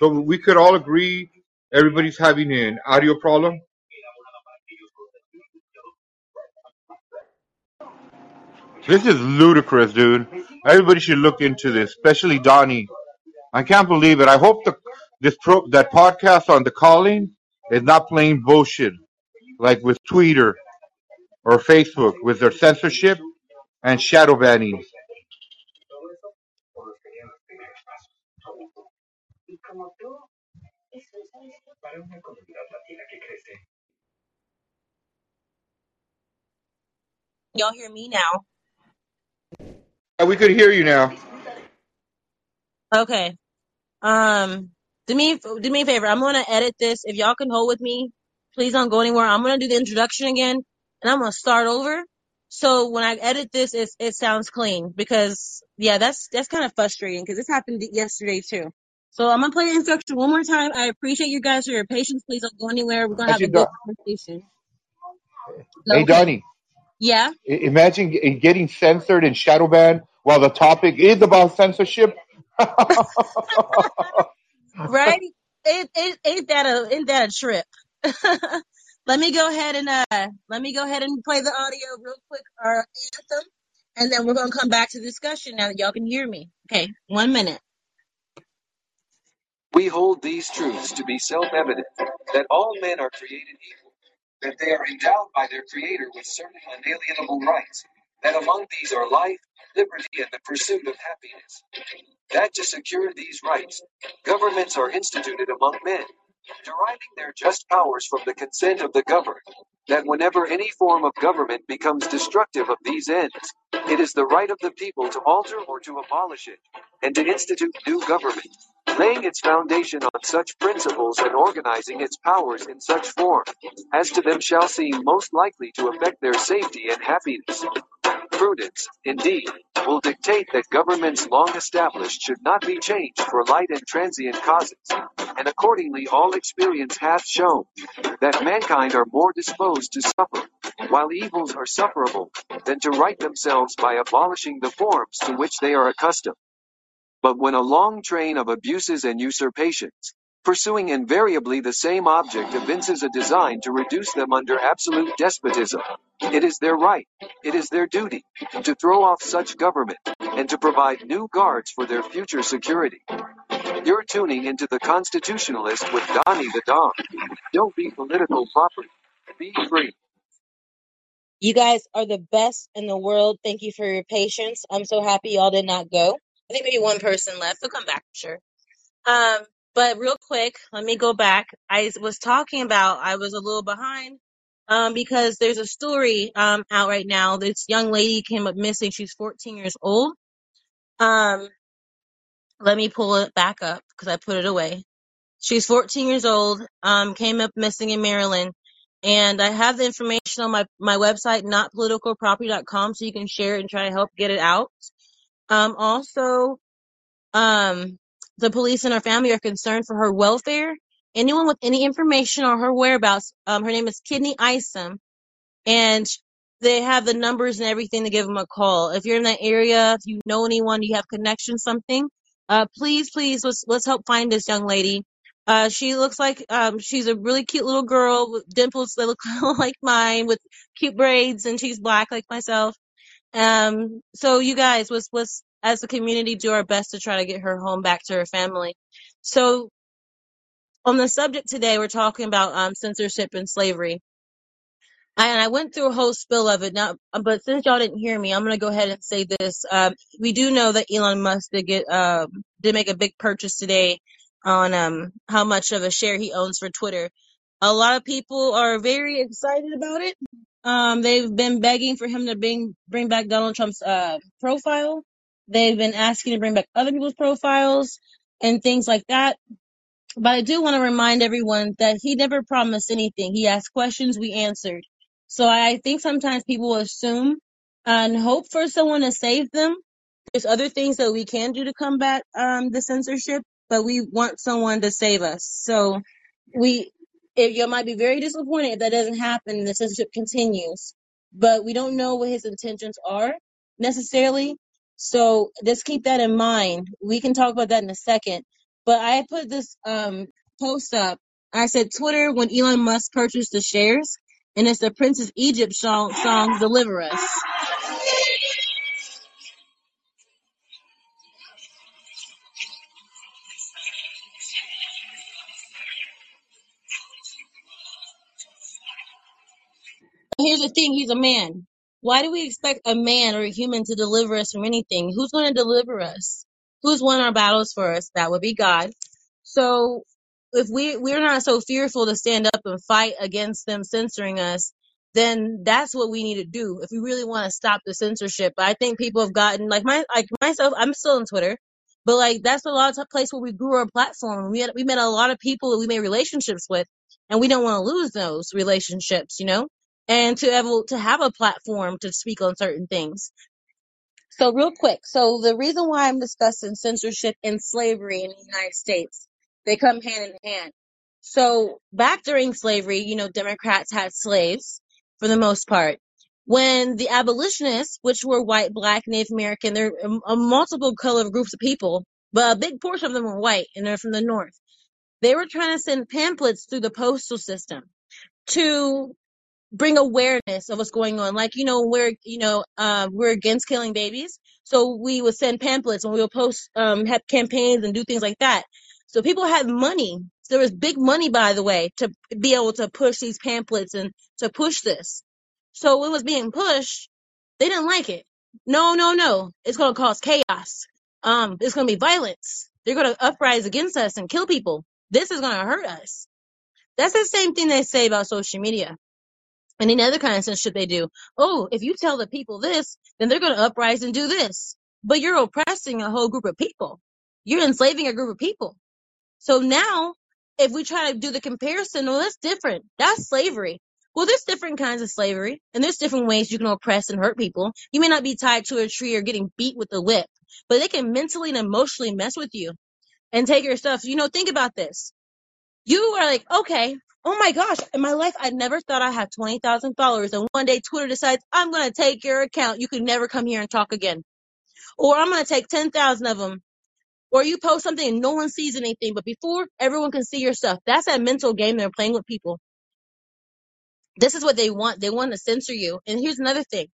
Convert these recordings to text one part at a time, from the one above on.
So we could all agree everybody's having an audio problem. This is ludicrous, dude. Everybody should look into this, especially Donnie. I can't believe it. I hope the this pro that podcast on the Callin is not playing bullshit like with Twitter or Facebook with their censorship and shadow banning. Y'all hear me now? Yeah, we could hear you now. Okay. Um, do me do me a favor. I'm gonna edit this. If y'all can hold with me, please don't go anywhere. I'm gonna do the introduction again, and I'm gonna start over. So when I edit this, it it sounds clean because yeah, that's that's kind of frustrating because this happened yesterday too. So I'm gonna play the instruction one more time. I appreciate you guys for your patience. Please don't go anywhere. We're gonna have a good conversation. hey Okay. Donnie, Yeah. imagine getting censored and shadow banned while the topic is about censorship. Right? It, it, ain't that a ain't that a trip? let me go ahead and uh let me go ahead and play the audio real quick our anthem and then we're gonna come back to the discussion now that y'all can hear me. Okay, one minute. We hold these truths to be self evident that all men are created equal, that they are endowed by their Creator with certain unalienable rights, that among these are life, liberty, and the pursuit of happiness. That to secure these rights, governments are instituted among men, deriving their just powers from the consent of the governed. That whenever any form of government becomes destructive of these ends, it is the right of the people to alter or to abolish it, and to institute new government, laying its foundation on such principles and organizing its powers in such form as to them shall seem most likely to affect their safety and happiness. Prudence, indeed, will dictate that governments long established should not be changed for light and transient causes, and accordingly all experience hath shown that mankind are more disposed to suffer, while evils are sufferable, than to right themselves by abolishing the forms to which they are accustomed. But when a long train of abuses and usurpations, pursuing invariably the same object, evinces a design to reduce them under absolute despotism, it is their right, it is their duty, to throw off such government, and to provide new guards for their future security. You're tuning into the Constitutionalist with Donnie the Don. Don't be political property. Be free. You guys are the best in the world. Thank you for your patience. I'm so happy y'all did not go. I think maybe one person left. They'll come back for sure. Um, but real quick, let me go back. I was talking about I was a little behind um, because there's a story um, out right now. This young lady came up missing. She's 14 years old. Um, let me pull it back up because I put it away. She's 14 years old. Um, came up missing in Maryland. And I have the information on my, my website, notpoliticalproperty.com, so you can share it and try to help get it out. Um, also, um, the police and her family are concerned for her welfare. Anyone with any information on her whereabouts, um, her name is Kidney Isom, and they have the numbers and everything to give them a call. If you're in that area, if you know anyone, you have connections, something, uh, please, please, let's let's help find this young lady. Uh, she looks like um, she's a really cute little girl with dimples that look like mine, with cute braids, and she's black like myself um, so you guys, was was as a community do our best to try to get her home back to her family. So on the subject today, we're talking about um censorship and slavery. And I went through a whole spill of it. Now, but since y'all didn't hear me, I'm gonna go ahead and say this. Um, we do know that Elon Musk did get um did make a big purchase today on um how much of a share he owns for Twitter. A lot of people are very excited about it. Um, they've been begging for him to bring bring back Donald Trump's uh profile. They've been asking to bring back other people's profiles and things like that but I do want to remind everyone that he never promised anything. He asked questions, we answered. So I think sometimes people assume and hope for someone to save them. There's other things that we can do to combat um, the censorship, but we want someone to save us. So we, it, you might be very disappointed if that doesn't happen and the censorship continues, but we don't know what his intentions are necessarily. So just keep that in mind. We can talk about that in a second But I put this um post up. I said Twitter when Elon Musk purchased the shares, and it's the Prince of Egypt song, song "Deliver Us." Here's the thing, he's a man. Why do we expect a man or a human to deliver us from anything? Who's going to deliver us? Who's won our battles for us? That would be God. So if we we're not so fearful to stand up and fight against them censoring us, then that's what we need to do if we really want to stop the censorship. But I think people have gotten like my like myself, I'm still on Twitter, but like that's a lot of place where we grew our platform. We had, we met a lot of people that we made relationships with, and we don't want to lose those relationships, you know and to able to have a platform to speak on certain things. So real quick, so the reason why I'm discussing censorship and slavery in the United States, they come hand in hand. So back during slavery, you know, Democrats had slaves for the most part. When the abolitionists, which were white, black, Native American, they're a, a multiple color groups of people, but a big portion of them were white and they're from the north. They were trying to send pamphlets through the postal system to bring awareness of what's going on. Like, you know, we're, you know, um, we're against killing babies. So we would send pamphlets and we would post, um, have campaigns and do things like that. So people had money. There was big money, by the way, to be able to push these pamphlets and to push this. So when it was being pushed, they didn't like it. No, no, no. It's going to cause chaos. Um, it's going to be violence. They're going to uprise against us and kill people. This is going to hurt us. That's the same thing they say about social media and any other kind of censorship they do. Oh, if you tell the people this, then they're going to uprise and do this. But you're oppressing a whole group of people. You're enslaving a group of people. So now, if we try to do the comparison, well, that's different. That's slavery. Well, there's different kinds of slavery, and there's different ways you can oppress and hurt people. You may not be tied to a tree or getting beat with a whip, but they can mentally and emotionally mess with you and take your stuff. You know, think about this you are like, okay, oh my gosh, in my life, I never thought I had 20,000 followers. And one day Twitter decides, I'm going to take your account. You can never come here and talk again. Or I'm going to take 10,000 of them. Or you post something and no one sees anything, but before everyone can see your stuff. That's that mental game they're playing with people. This is what they want. They want to censor you. And here's another thing.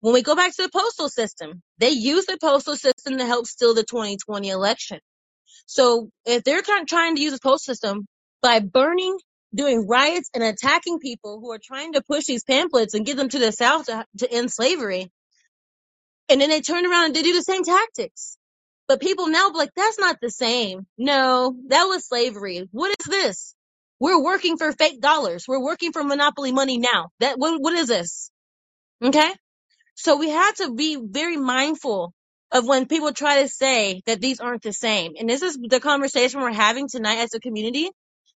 When we go back to the postal system, they use the postal system to help steal the 2020 election. So if they're trying trying to use the postal system by burning, doing riots, and attacking people who are trying to push these pamphlets and get them to the South to, to end slavery, and then they turn around and they do the same tactics. But people now be like, that's not the same. No, that was slavery. What is this? We're working for fake dollars. We're working for monopoly money now. That what, what is this? Okay. So we have to be very mindful of when people try to say that these aren't the same. And this is the conversation we're having tonight as a community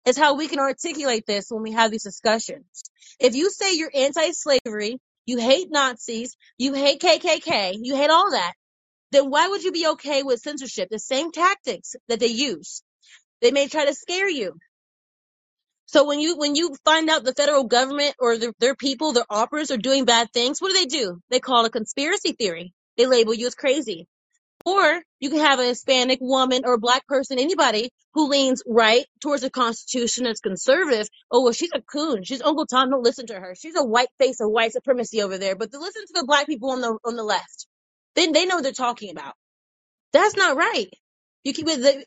is how we can articulate this when we have these discussions. If you say you're anti-slavery, you hate Nazis, you hate KKK, you hate all that, then why would you be okay with censorship? The same tactics that they use. They may try to scare you. So when you when you find out the federal government or their, their people, their operas are doing bad things, what do they do? They call it a conspiracy theory. They label you as crazy. Or you can have a Hispanic woman or a black person, anybody who leans right towards the Constitution that's conservative. Oh well, she's a coon. She's Uncle Tom. Don't listen to her. She's a white face of white supremacy over there. But to listen to the black people on the on the left. Then they know what they're talking about. That's not right. You keep it.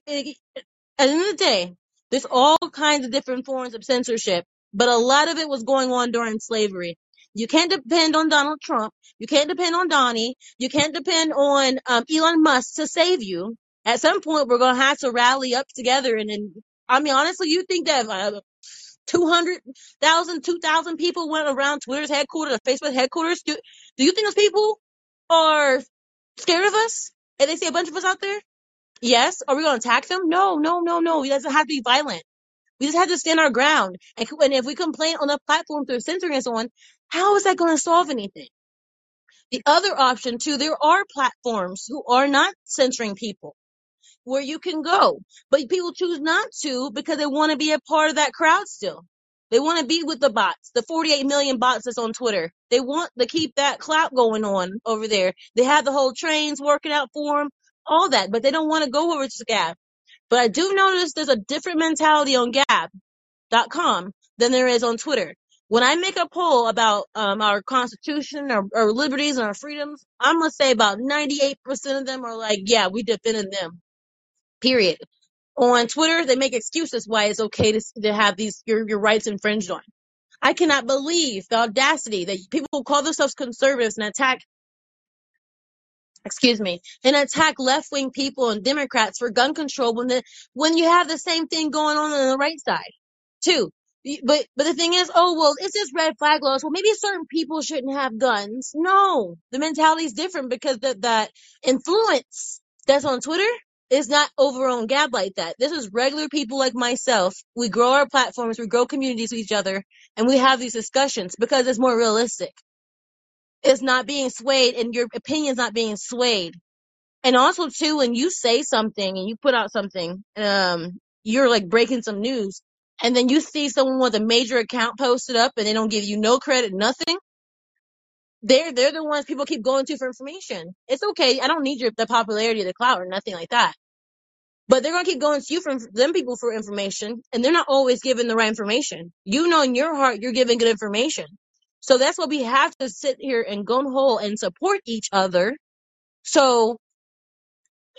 At the end of the day, there's all kinds of different forms of censorship, but a lot of it was going on during slavery. You can't depend on Donald Trump. You can't depend on Donnie. You can't depend on um, Elon Musk to save you. At some point, we're going to have to rally up together. And I mean, honestly, you think that uh, 200,000, 2,000 people went around Twitter's headquarters, Facebook headquarters? Do, do you think those people are scared of us? And they see a bunch of us out there? Yes. Are we going to attack them? No, no, no, no. It doesn't have to be violent. We just have to stand our ground. And, and if we complain on the platform through censoring us on, how is that going to solve anything? The other option too, there are platforms who are not censoring people where you can go. But people choose not to because they want to be a part of that crowd still. They want to be with the bots, the 48 million bots that's on Twitter. They want to keep that clout going on over there. They have the whole trains working out for them, all that, but they don't want to go over to Gab. But I do notice there's a different mentality on Gab.com than there is on Twitter. When I make a poll about um, our Constitution, our, our liberties, and our freedoms, I'm gonna say about 98% of them are like, "Yeah, we defended them." Period. On Twitter, they make excuses why it's okay to, to have these your, your rights infringed on. I cannot believe the audacity that people who call themselves conservatives and attack excuse me, and attack left wing people and Democrats for gun control when the when you have the same thing going on on the right side too. But but the thing is, oh well, it's just red flag laws. Well, maybe certain people shouldn't have guns. No, the mentality is different because that that influence that's on Twitter is not over on Gab like that. This is regular people like myself. We grow our platforms, we grow communities with each other, and we have these discussions because it's more realistic is not being swayed and your opinion's not being swayed. And also too, when you say something and you put out something, um, you're like breaking some news and then you see someone with a major account posted up and they don't give you no credit, nothing. They're, they're the ones people keep going to for information. It's okay. I don't need your, the popularity of the clout or nothing like that. But they're gonna keep going to you from them people for information, and they're not always giving the right information. You know in your heart you're giving good information. So that's why we have to sit here and go whole and support each other. So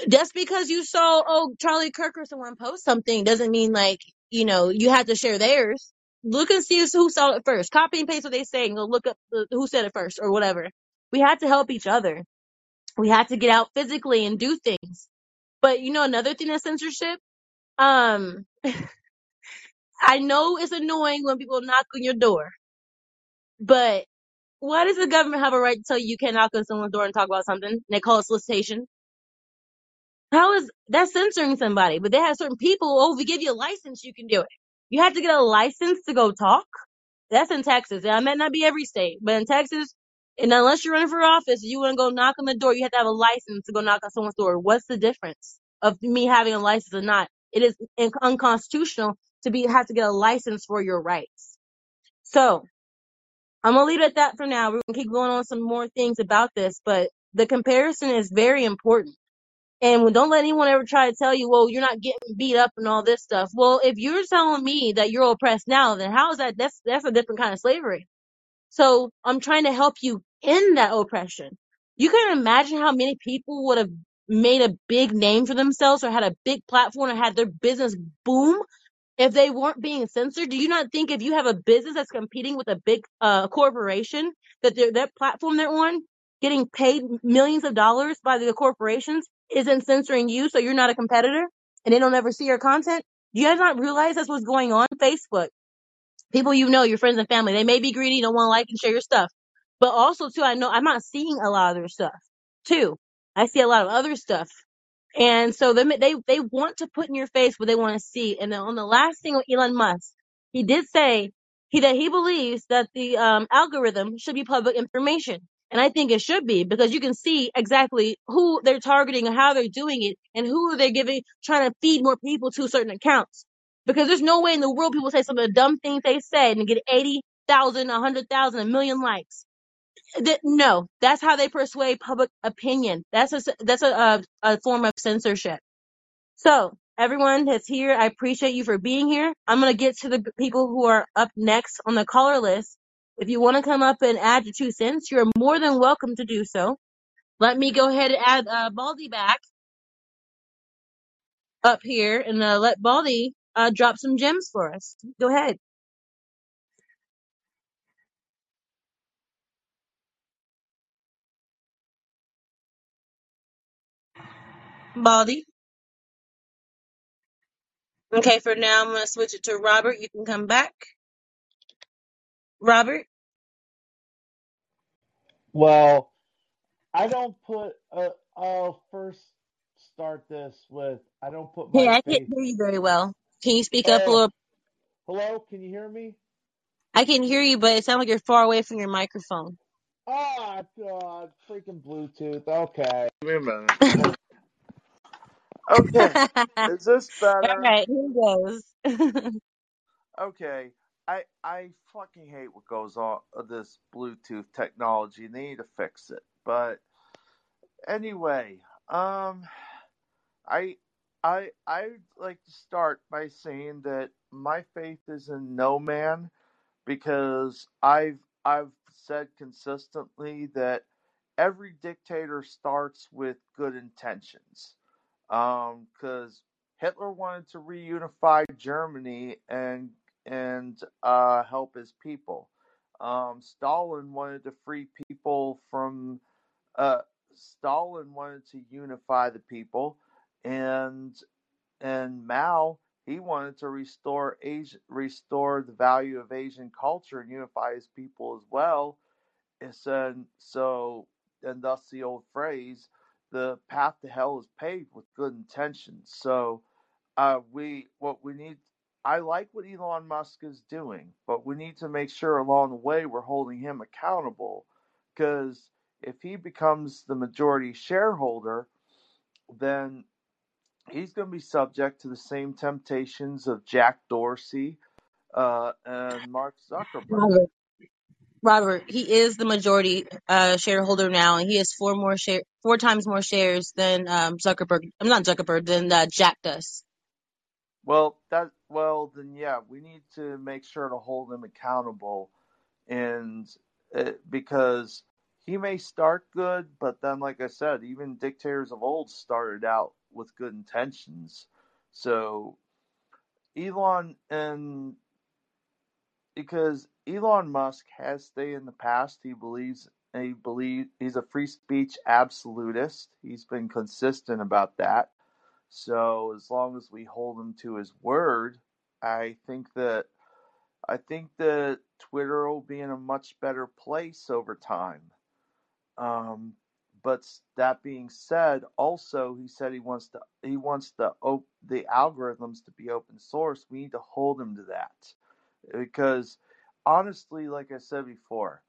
just because you saw oh Charlie Kirk or someone post something doesn't mean like you know you have to share theirs. Look and see who saw it first. Copy and paste what they say and go look up who said it first or whatever. We had to help each other. We had to get out physically and do things. But you know another thing that's censorship um I know it's annoying when people knock on your door, but why does the government have a right to tell you you can't knock on someone's door and talk about something? And they call it solicitation. How is that censoring somebody? But they have certain people, oh, if we give you a license, you can do it. You have to get a license to go talk? That's in Texas. That might not be every state, but in Texas, and unless you're running for office, you want to go knock on the door, you have to have a license to go knock on someone's door. What's the difference of me having a license or not? It is unconstitutional to be have to get a license for your rights. So I'm gonna leave it at that for now. We're gonna keep going on some more things about this, but the comparison is very important. And don't let anyone ever try to tell you, well, you're not getting beat up and all this stuff. Well, if you're telling me that you're oppressed now, then how is that? That's that's a different kind of slavery. So I'm trying to help you in that oppression. You can imagine how many people would have made a big name for themselves or had a big platform or had their business boom if they weren't being censored, do you not think if you have a business that's competing with a big uh, corporation that their that platform they're on, getting paid millions of dollars by the corporations, isn't censoring you, so you're not a competitor, and they don't ever see your content? Do you guys not realize that's what's going on? Facebook, people you know, your friends and family, they may be greedy, don't want to like and share your stuff, but also too, I know I'm not seeing a lot of their stuff. Too, I see a lot of other stuff and so they they they want to put in your face what they want to see. And then on the last thing with Elon Musk, he did say he that he believes that the um, algorithm should be public information. And I think it should be because you can see exactly who they're targeting and how they're doing it and who they're giving, trying to feed more people to certain accounts. Because there's no way in the world people say some of the dumb things they said and get 80,000, 100,000, a million likes that no, that's how they persuade public opinion. That's a that's a, a a form of censorship. So everyone that's here, I appreciate you for being here. I'm gonna get to the people who are up next on the caller list. If you want to come up and add your two cents, you're more than welcome to do so. Let me go ahead and add uh, Baldy back up here and uh, let Baldy uh, drop some gems for us. Go ahead, Baldy. Okay, for now I'm gonna switch it to Robert. You can come back, Robert. Well, I don't put. Uh, I'll first start this with. I don't put Hey, my I can't faith. hear you very well. Can you speak up a little? hello. Can you hear me? I can hear you, but it sounds like you're far away from your microphone. Ah, God, freaking Bluetooth. Okay. Wait a minute. Okay. Is this better? right, here goes. Okay. I I fucking hate what goes on with this Bluetooth technology. They need to fix it. But anyway, um, I I I'd like to start by saying that my faith is in no man because I've I've said consistently that every dictator starts with good intentions. Um, because Hitler wanted to reunify Germany and and uh, help his people. Um, Stalin wanted to free people from. Uh, Stalin wanted to unify the people, and and Mao he wanted to restore Asia, restore the value of Asian culture and unify his people as well. And so, so and thus the old phrase, the path to hell is paved with good intentions. So uh, we what we need. I like what Elon Musk is doing, but we need to make sure along the way we're holding him accountable, because if he becomes the majority shareholder, then he's going to be subject to the same temptations of Jack Dorsey uh, and Mark Zuckerberg. Robert, he is the majority uh, shareholder now, and he has four more share, four times more shares than um, Zuckerberg. I'm not Zuckerberg, than uh, Jack does. Well, that well then yeah, we need to make sure to hold him accountable, and uh, because he may start good, but then like I said, even dictators of old started out with good intentions. So Elon and because Elon Musk has stayed in the past, he believes he believe he's a free speech absolutist. He's been consistent about that. So as long as we hold him to his word, I think that I think that Twitter will be in a much better place over time. Um, but that being said, also he said he wants to he wants the op- the algorithms to be open source. We need to hold him to that because honestly, like I said before,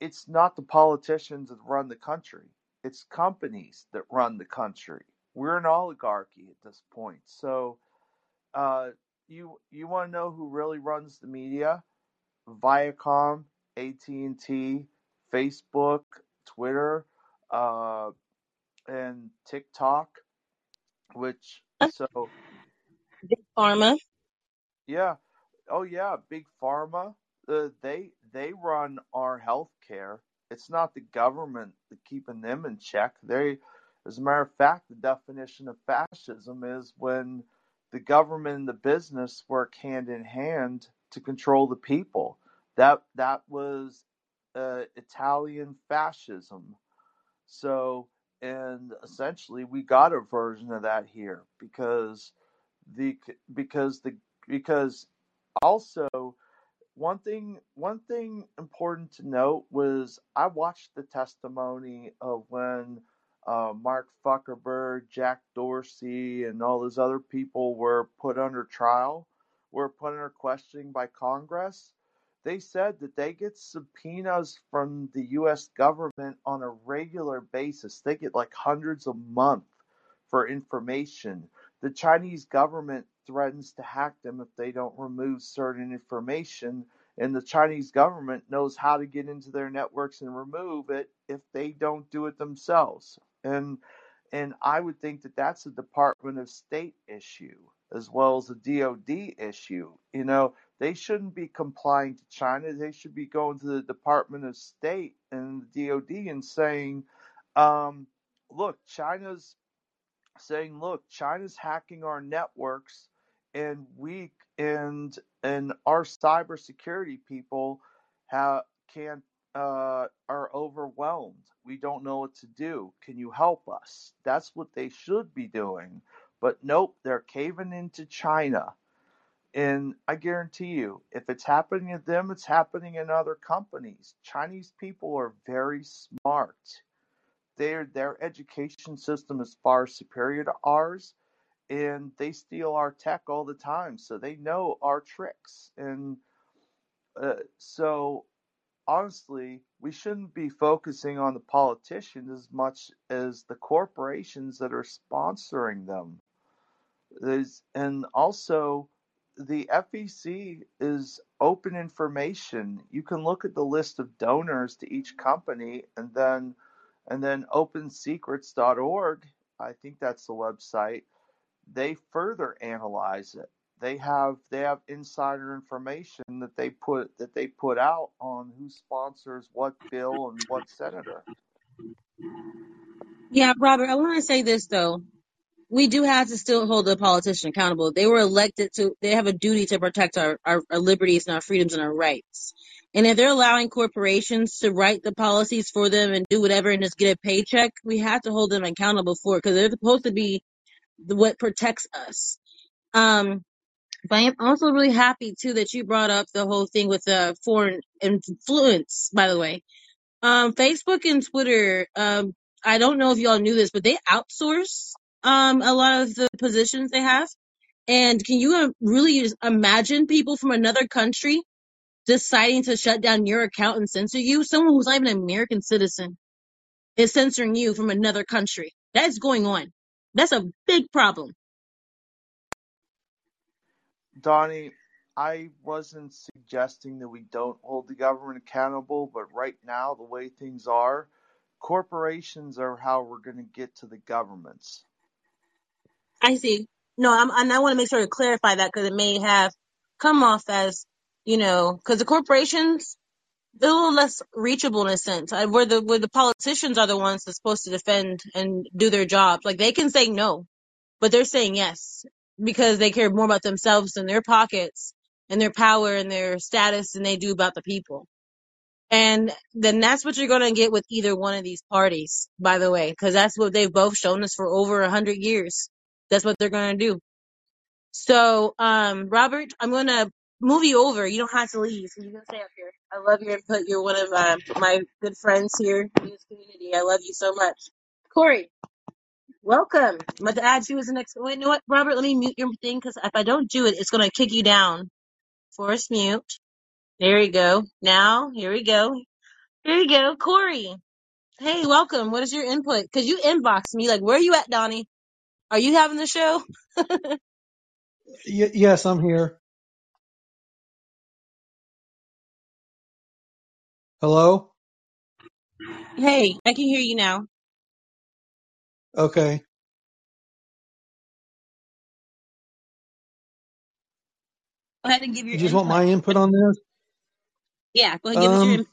it's not the politicians that run the country; it's companies that run the country. We're an oligarchy at this point. So, uh, you you want to know who really runs the media? Viacom, AT and T, Facebook, Twitter, uh, and TikTok. Which so Big Pharma. yeah, oh yeah, big pharma. They they run our health care. It's not the government keeping them in check. They, as a matter of fact, the definition of fascism is when the government and the business work hand in hand to control the people. That that was uh, Italian fascism. So, and essentially, we got a version of that here because the because the because also one thing one thing important to note was I watched the testimony of when uh, Mark Zuckerberg, Jack Dorsey, and all those other people were put under trial, were put under questioning by Congress. They said that they get subpoenas from the U.S. government on a regular basis. They get like hundreds a month for information. The Chinese government threatens to hack them if they don't remove certain information, and the Chinese government knows how to get into their networks and remove it if they don't do it themselves. And and I would think that that's a Department of State issue as well as a DoD issue. You know, they shouldn't be complying to China. They should be going to the Department of State and the DoD and saying, um, "Look, China's saying, look, China's hacking our networks and we and and our cybersecurity people have can't uh, are overwhelmed. We don't know what to do. Can you help us? That's what they should be doing. But nope, they're caving into China. And I guarantee you, if it's happening to them, it's happening in other companies. Chinese people are very smart their their education system is far superior to ours and they steal our tech all the time so they know our tricks. And uh, so honestly we shouldn't be focusing on the politicians as much as the corporations that are sponsoring them. There's, and also the FEC is open information. You can look at the list of donors to each company and then and then opensecrets.org, I think that's the website. They further analyze it. They have they have insider information that they put that they put out on who sponsors what bill and what senator. Yeah, Robert, I want to say this though. We do have to still hold the politician accountable. They were elected to, they have a duty to protect our, our, our liberties and our freedoms and our rights. And if they're allowing corporations to write the policies for them and do whatever and just get a paycheck, we have to hold them accountable for it because they're supposed to be what protects us. Um, but I am also really happy too that you brought up the whole thing with the foreign influence, by the way um, Facebook and Twitter, um, I don't know if y'all knew this, but they outsource um a lot of the positions they have. And can you uh, really imagine people from another country deciding to shut down your account and censor you? Someone who's not even an American citizen is censoring you from another country. That's going on. That's a big problem. Donnie, I wasn't suggesting that we don't hold the government accountable, but right now, the way things are, corporations are how we're going to get to the governments. I see. No, I'm, and I want to make sure to clarify that because it may have come off as, you know, because the corporations, a little less reachable in a sense. Where the where the politicians are the ones that's supposed to defend and do their jobs. Like they can say no, but they're saying yes because they care more about themselves and their pockets and their power and their status than they do about the people. And then that's what you're going to get with either one of these parties, by the way, because that's what they've both shown us for over a hundred years. That's what they're going to do. So, um, Robert, I'm going to you over. You don't have to leave. So you can stay up here. I love your input. You're one of um, my good friends here in this community. I love you so much. Corey, welcome. I'm about to add you as the next. Wait, you know what, Robert? Let me mute your thing because if I don't do it, it's going to kick you down. Force mute. There you go. Now, here we go. Here you go. Corey. Hey, welcome. What is your input? Because you inboxed me. Like, where are you at, Donnie? Are you having the show? Y- yes, I'm here. Hello? Hey, I can hear you now. Okay. Go ahead and give your You just want input. my input on this? Yeah, go ahead and give us your Um, input.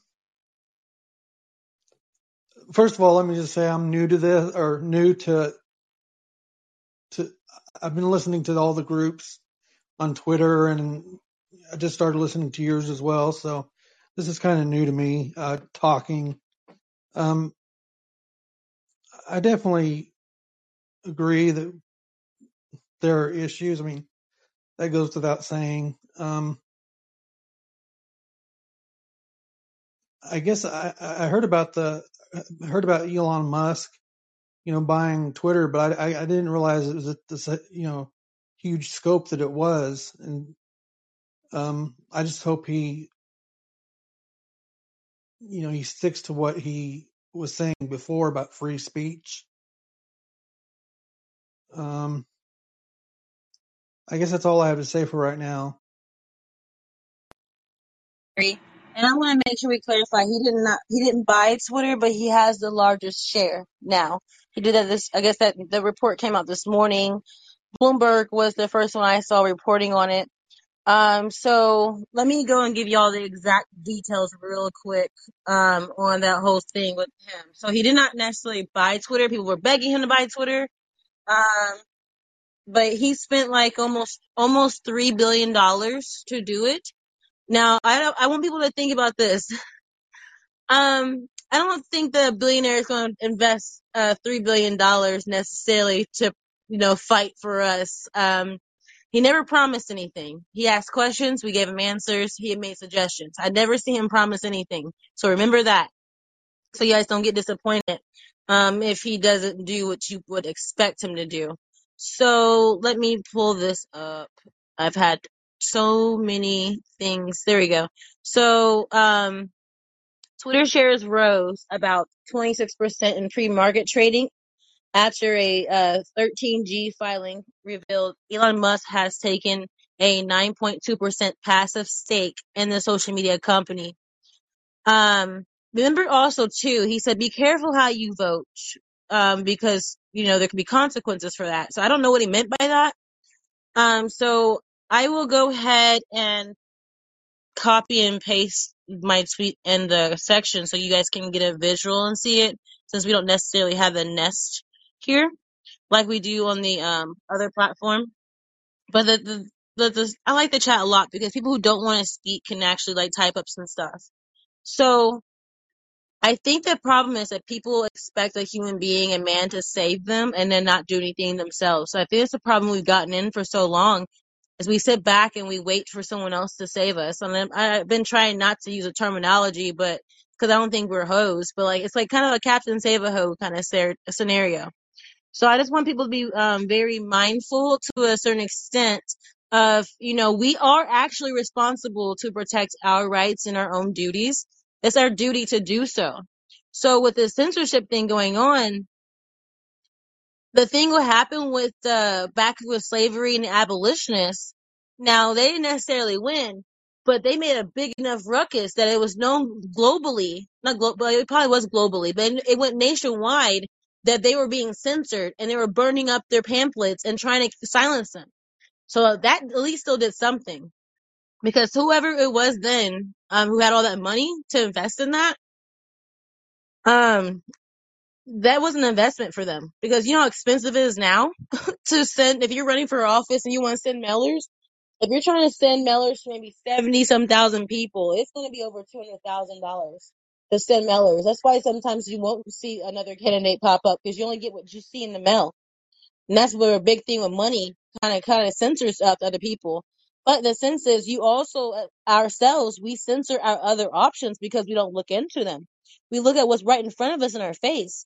first of all, let me just say I'm new to this or new to, to, I've been listening to all the groups on Twitter and I just started listening to yours as well. So this is kind of new to me, uh, talking. Um, I definitely agree that there are issues. I mean, that goes without saying. Um, I guess I, I heard about the, I heard about Elon Musk you know, buying Twitter, but I, I, I didn't realize it was this, uh, you know, huge scope that it was. And, um, I just hope he, you know, he sticks to what he was saying before about free speech. Um, I guess that's all I have to say for right now. And I want to make sure we clarify. He did not. He didn't buy Twitter, but he has the largest share now. He did that. This. I guess that the report came out this morning. Bloomberg was the first one I saw reporting on it. Um. So let me go and give y'all the exact details real quick. Um. On that whole thing with him. So he did not necessarily buy Twitter. People were begging him to buy Twitter. Um. But he spent like almost almost three billion dollars to do it Now, I don't, I want people to think about this. Um, I don't think the billionaire is going to invest uh three billion dollars necessarily to, you know, fight for us. Um, he never promised anything. He asked questions, we gave him answers. He made suggestions. I never see him promise anything. So remember that. So you guys don't get disappointed. Um, if he doesn't do what you would expect him to do. So let me pull this up. I've had so many things. There we go. So, um, Twitter shares rose about 26% in pre-market trading after a uh, 13G filing revealed Elon Musk has taken a 9.2% passive stake in the social media company. Um, remember also too, he said, be careful how you vote. um, because you know there could be consequences for that. So I don't know what he meant by that. Um, so I will go ahead and copy and paste my tweet in the section so you guys can get a visual and see it since we don't necessarily have the nest here like we do on the um other platform. But the the the, the I like the chat a lot because people who don't want to speak can actually like type up some stuff. So I think the problem is that people expect a human being, a man, to save them and then not do anything themselves. So I think it's a problem we've gotten in for so long is we sit back and we wait for someone else to save us. And then I've been trying not to use a terminology, but because I don't think we're hoes, but like it's like kind of a Captain Save a Hoe kind of scenario so I just want people to be um, very mindful to a certain extent of, you know, we are actually responsible to protect our rights and our own duties. It's our duty to do so. So with the censorship thing going on, the thing what happened with the back with slavery and abolitionists, now they didn't necessarily win, but they made a big enough ruckus that it was known globally, not global, it probably was globally, but it went nationwide that they were being censored and they were burning up their pamphlets and trying to silence them. So that at least still did something. Because whoever it was then, um, who had all that money to invest in that, um, that was an investment for them. Because you know how expensive it is now to send if you're running for office and you want to send mailers if you're trying to send mailers to maybe 70 some thousand people it's going to be over $200000 to send mailers. That's why sometimes you won't see another candidate pop up because you only get what you see in the mail. And that's where a big thing with money kind of kind of censors out other people. But the sense is you also uh, ourselves we censor our other options because we don't look into them. We look at what's right in front of us in our face.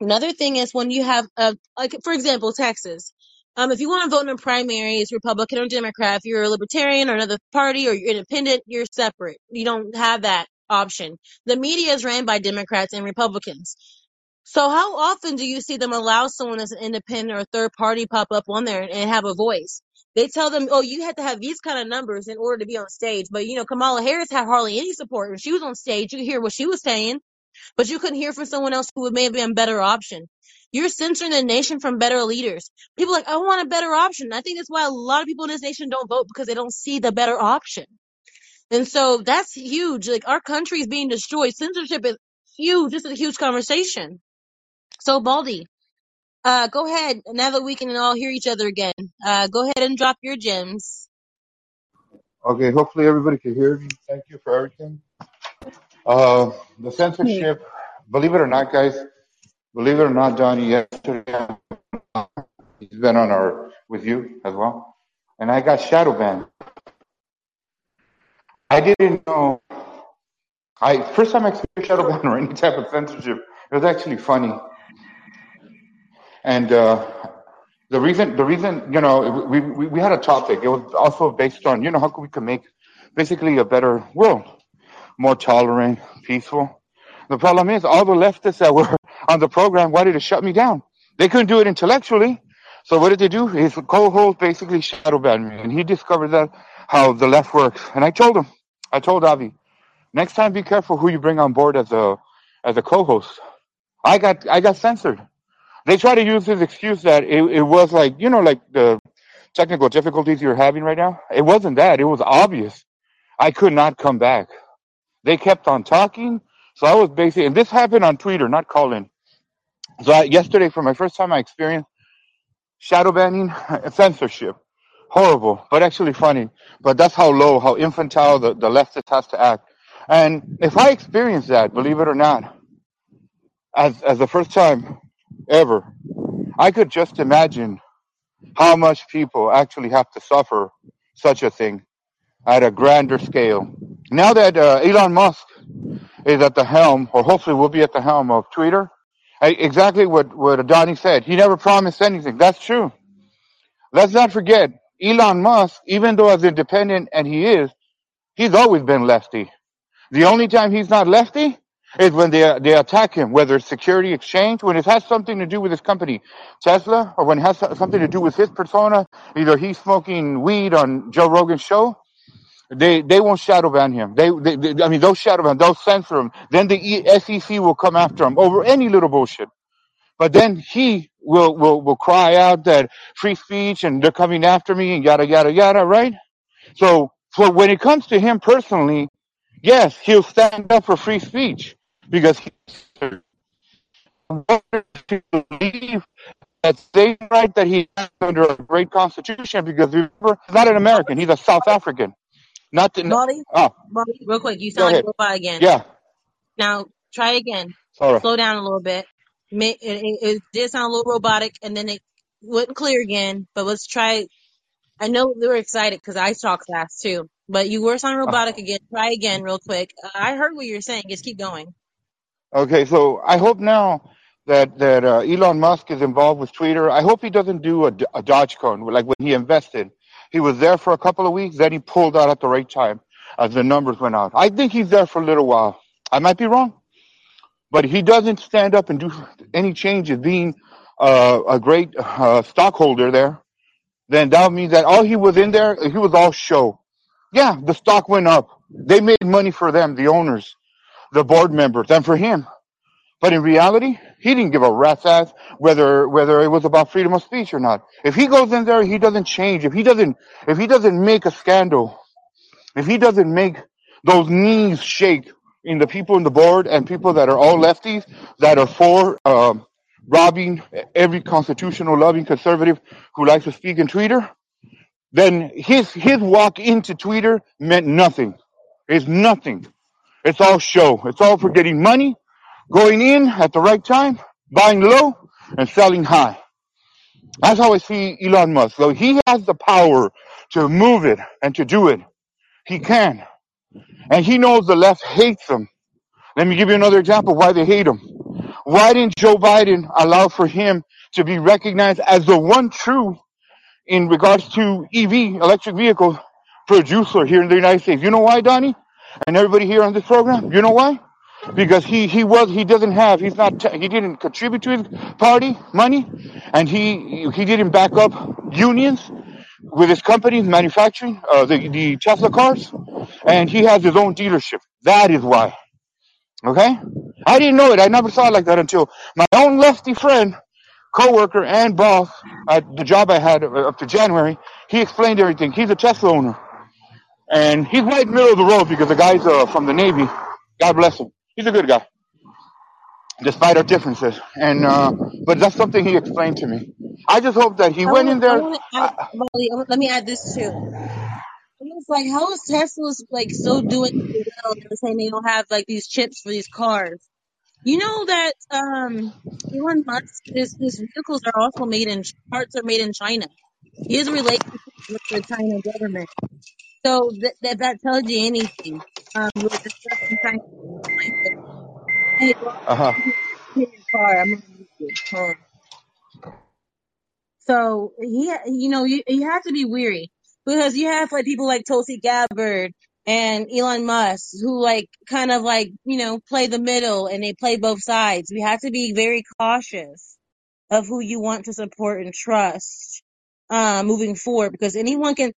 Another thing is when you have, uh, like for example, Texas. Um, if you want to vote in a primary as Republican or Democrat, if you're a Libertarian or another party or you're independent, you're separate. You don't have that option. The media is ran by Democrats and Republicans. So how often do you see them allow someone as an independent or third party pop up on there and have a voice? They tell them, oh, you have to have these kind of numbers in order to be on stage. But you know, Kamala Harris had hardly any support when she was on stage. You could hear what she was saying but you couldn't hear from someone else who would maybe a better option. You're censoring the nation from better leaders. People like, I want a better option. I think that's why a lot of people in this nation don't vote because they don't see the better option. And so that's huge. Like our country is being destroyed. Censorship is huge. This is a huge conversation. So Baldy, uh, go ahead. Now that we can all hear each other again, uh, go ahead and drop your gems. Okay, hopefully everybody can hear me. Thank you for everything. Uh, the censorship, believe it or not, guys, believe it or not, Johnny, yesterday he's been on our with you as well, and I got shadow banned. I didn't know. I first time I experienced shadow ban or any type of censorship. It was actually funny, and uh, the reason, the reason, you know, we, we we had a topic. It was also based on, you know, how could we can make basically a better world more tolerant, peaceful. The problem is all the leftists that were on the program wanted to shut me down. They couldn't do it intellectually. So what did they do? His co-host basically shadow banned me and he discovered that how the left works. And I told him, I told Avi, next time be careful who you bring on board as a, as a co-host. I got, I got censored. They try to use this excuse that it, it was like, you know, like the technical difficulties you're having right now. It wasn't that. It was obvious. I could not come back. They kept on talking. So I was basically, and this happened on Twitter, not Callin. So I, yesterday, for my first time, I experienced shadow banning, censorship. Horrible, but actually funny. But that's how low, how infantile the, the leftist has to act. And if I experienced that, believe it or not, as, as the first time ever, I could just imagine how much people actually have to suffer such a thing at a grander scale. Now that uh, Elon Musk is at the helm, or hopefully will be at the helm of Twitter, exactly what, what Donnie said. He never promised anything. That's true. Let's not forget, Elon Musk, even though as independent and he is, he's always been lefty. The only time he's not lefty is when they they attack him, whether it's security exchange, when it has something to do with his company, Tesla, or when it has something to do with his persona, either he's smoking weed on Joe Rogan's show, they they won't shadow ban him. They, they, they I mean they'll shadow ban, they'll censor him. Then the SEC will come after him over any little bullshit. but then he will will will cry out that free speech and they're coming after me and yada yada yada, right? So, so when it comes to him personally, yes, he'll stand up for free speech because he believes that same right that he has under a great constitution. Because remember, he's not an American; he's a South African. Not the, Bobby, oh, Bobby, real quick, you sound like ahead. a robot again. Yeah, Now try again. sorry. Slow down a little bit. Ma- It, it, it did sound a little robotic, and then it wasn't clear again. But let's try. I know they were excited because I talk fast too. But you were sounding Uh, robotic again. Try again, real quick. Uh, I heard what you were saying. Just keep going. Okay, so I hope now that that uh, Elon Musk is involved with Twitter. I hope he doesn't do a, a Dogecoin like when he invested. He was there for a couple of weeks, then he pulled out at the right time as the numbers went out. I think he's there for a little while. I might be wrong, but he doesn't stand up and do any changes. Being uh, a great uh, stockholder there, then that means that all he was in there, he was all show. Yeah, the stock went up. They made money for them, the owners, the board members, and for him. But in reality, he didn't give a rat's ass whether whether it was about freedom of speech or not. If he goes in there, he doesn't change. If he doesn't if he doesn't make a scandal, if he doesn't make those knees shake in the people in the board and people that are all lefties that are for um, robbing every constitutional loving conservative who likes to speak in Twitter, then his his walk into Twitter meant nothing. It's nothing. It's all show. It's all for getting money Going in at the right time, buying low and selling high. That's how I see Elon Musk. So he has the power to move it and to do it. He can. And he knows the left hates him. Let me give you another example why they hate him. Why didn't Joe Biden allow for him to be recognized as the one true in regards to EV, electric vehicle producer here in the United States? You know why, Donnie? And everybody here on this program? You know why? because he he was he doesn't have he's not he didn't contribute to his party money and he he didn't back up unions with his company manufacturing uh, the the Tesla cars and he has his own dealership. That is why. Okay? I didn't know it. I never saw it like that until my own lefty friend coworker and boss at the job I had uh, up to January he explained everything. He's a Tesla owner. And he's right in the middle of the road because the guy's uh, from the Navy. God bless him. He's a good guy. Despite our differences. And uh, but that's something he explained to me. I just hope that he I went in. I there. want to add, Uh, I want- Let me add this too. It's like how is Tesla's like so doing so well they're saying they don't have like these chips for these cars? You know that um Elon Musk, his his vehicles are also made in parts are made in China. He has a relationship with the China government, so that that, that tells you anything. Um, with the stuff in China, like, hey, bro. I'm gonna hit your car. I'm gonna use you. Hold on. So he, you know, you you have to be weary because you have like people like Tulsi Gabbard and Elon Musk who like kind of like you know play the middle and they play both sides. We have to be very cautious of who you want to support and trust uh, moving forward because anyone can.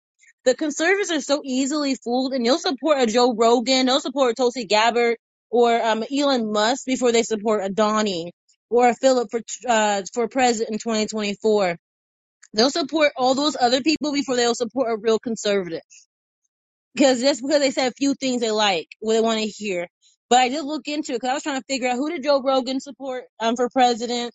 The conservatives are so easily fooled, and they'll support a Joe Rogan, they'll support Tulsi Gabbard or um, Elon Musk before they support a Donnie or a Philip for uh, for president in 2024. They'll support all those other people before they'll support a real conservative because just because they said a few things they like, what they want to hear. But I did look into it because I was trying to figure out who did Joe Rogan support um, for president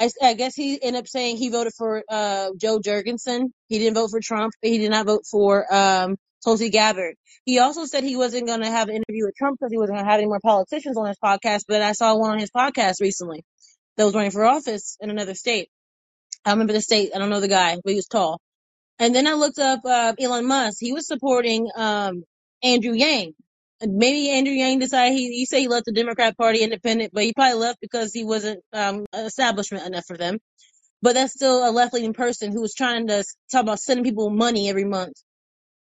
I, I guess he ended up saying he voted for uh, Jo Jorgensen. He didn't vote for Trump. He did not vote for um, Tulsi Gabbard. He also said he wasn't going to have an interview with Trump because he wasn't going to have any more politicians on his podcast. But I saw one on his podcast recently that was running for office in another state. I remember the state. I don't know the guy, but he was tall. And then I looked up uh, Elon Musk. He was supporting um, Andrew Yang. Maybe Andrew Yang decided he, he said he left the Democrat Party independent, but he probably left because he wasn't um, establishment enough for them but that's still a left leaning person who was trying to talk about sending people money every month.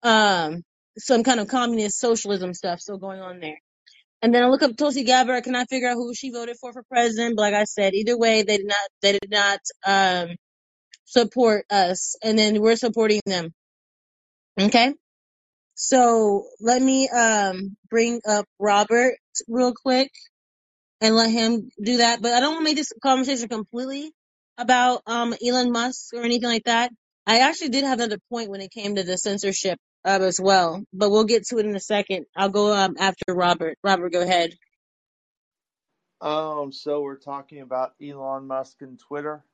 Um, some kind of communist socialism stuff still going on there. And then I look up Tulsi Gabbard. Can I figure out who she voted for for president? But like I said, either way, they did not, they did not, um, support us. And then we're supporting them. Okay. So let me, um, bring up Robert real quick. and let him do that. But I don't want to make this conversation completely about um Elon Musk or anything like that. I actually did have another point when it came to the censorship uh, as well, but we'll get to it in a second. I'll go um after Robert. Robert, go ahead. Um, so we're talking about Elon Musk and Twitter.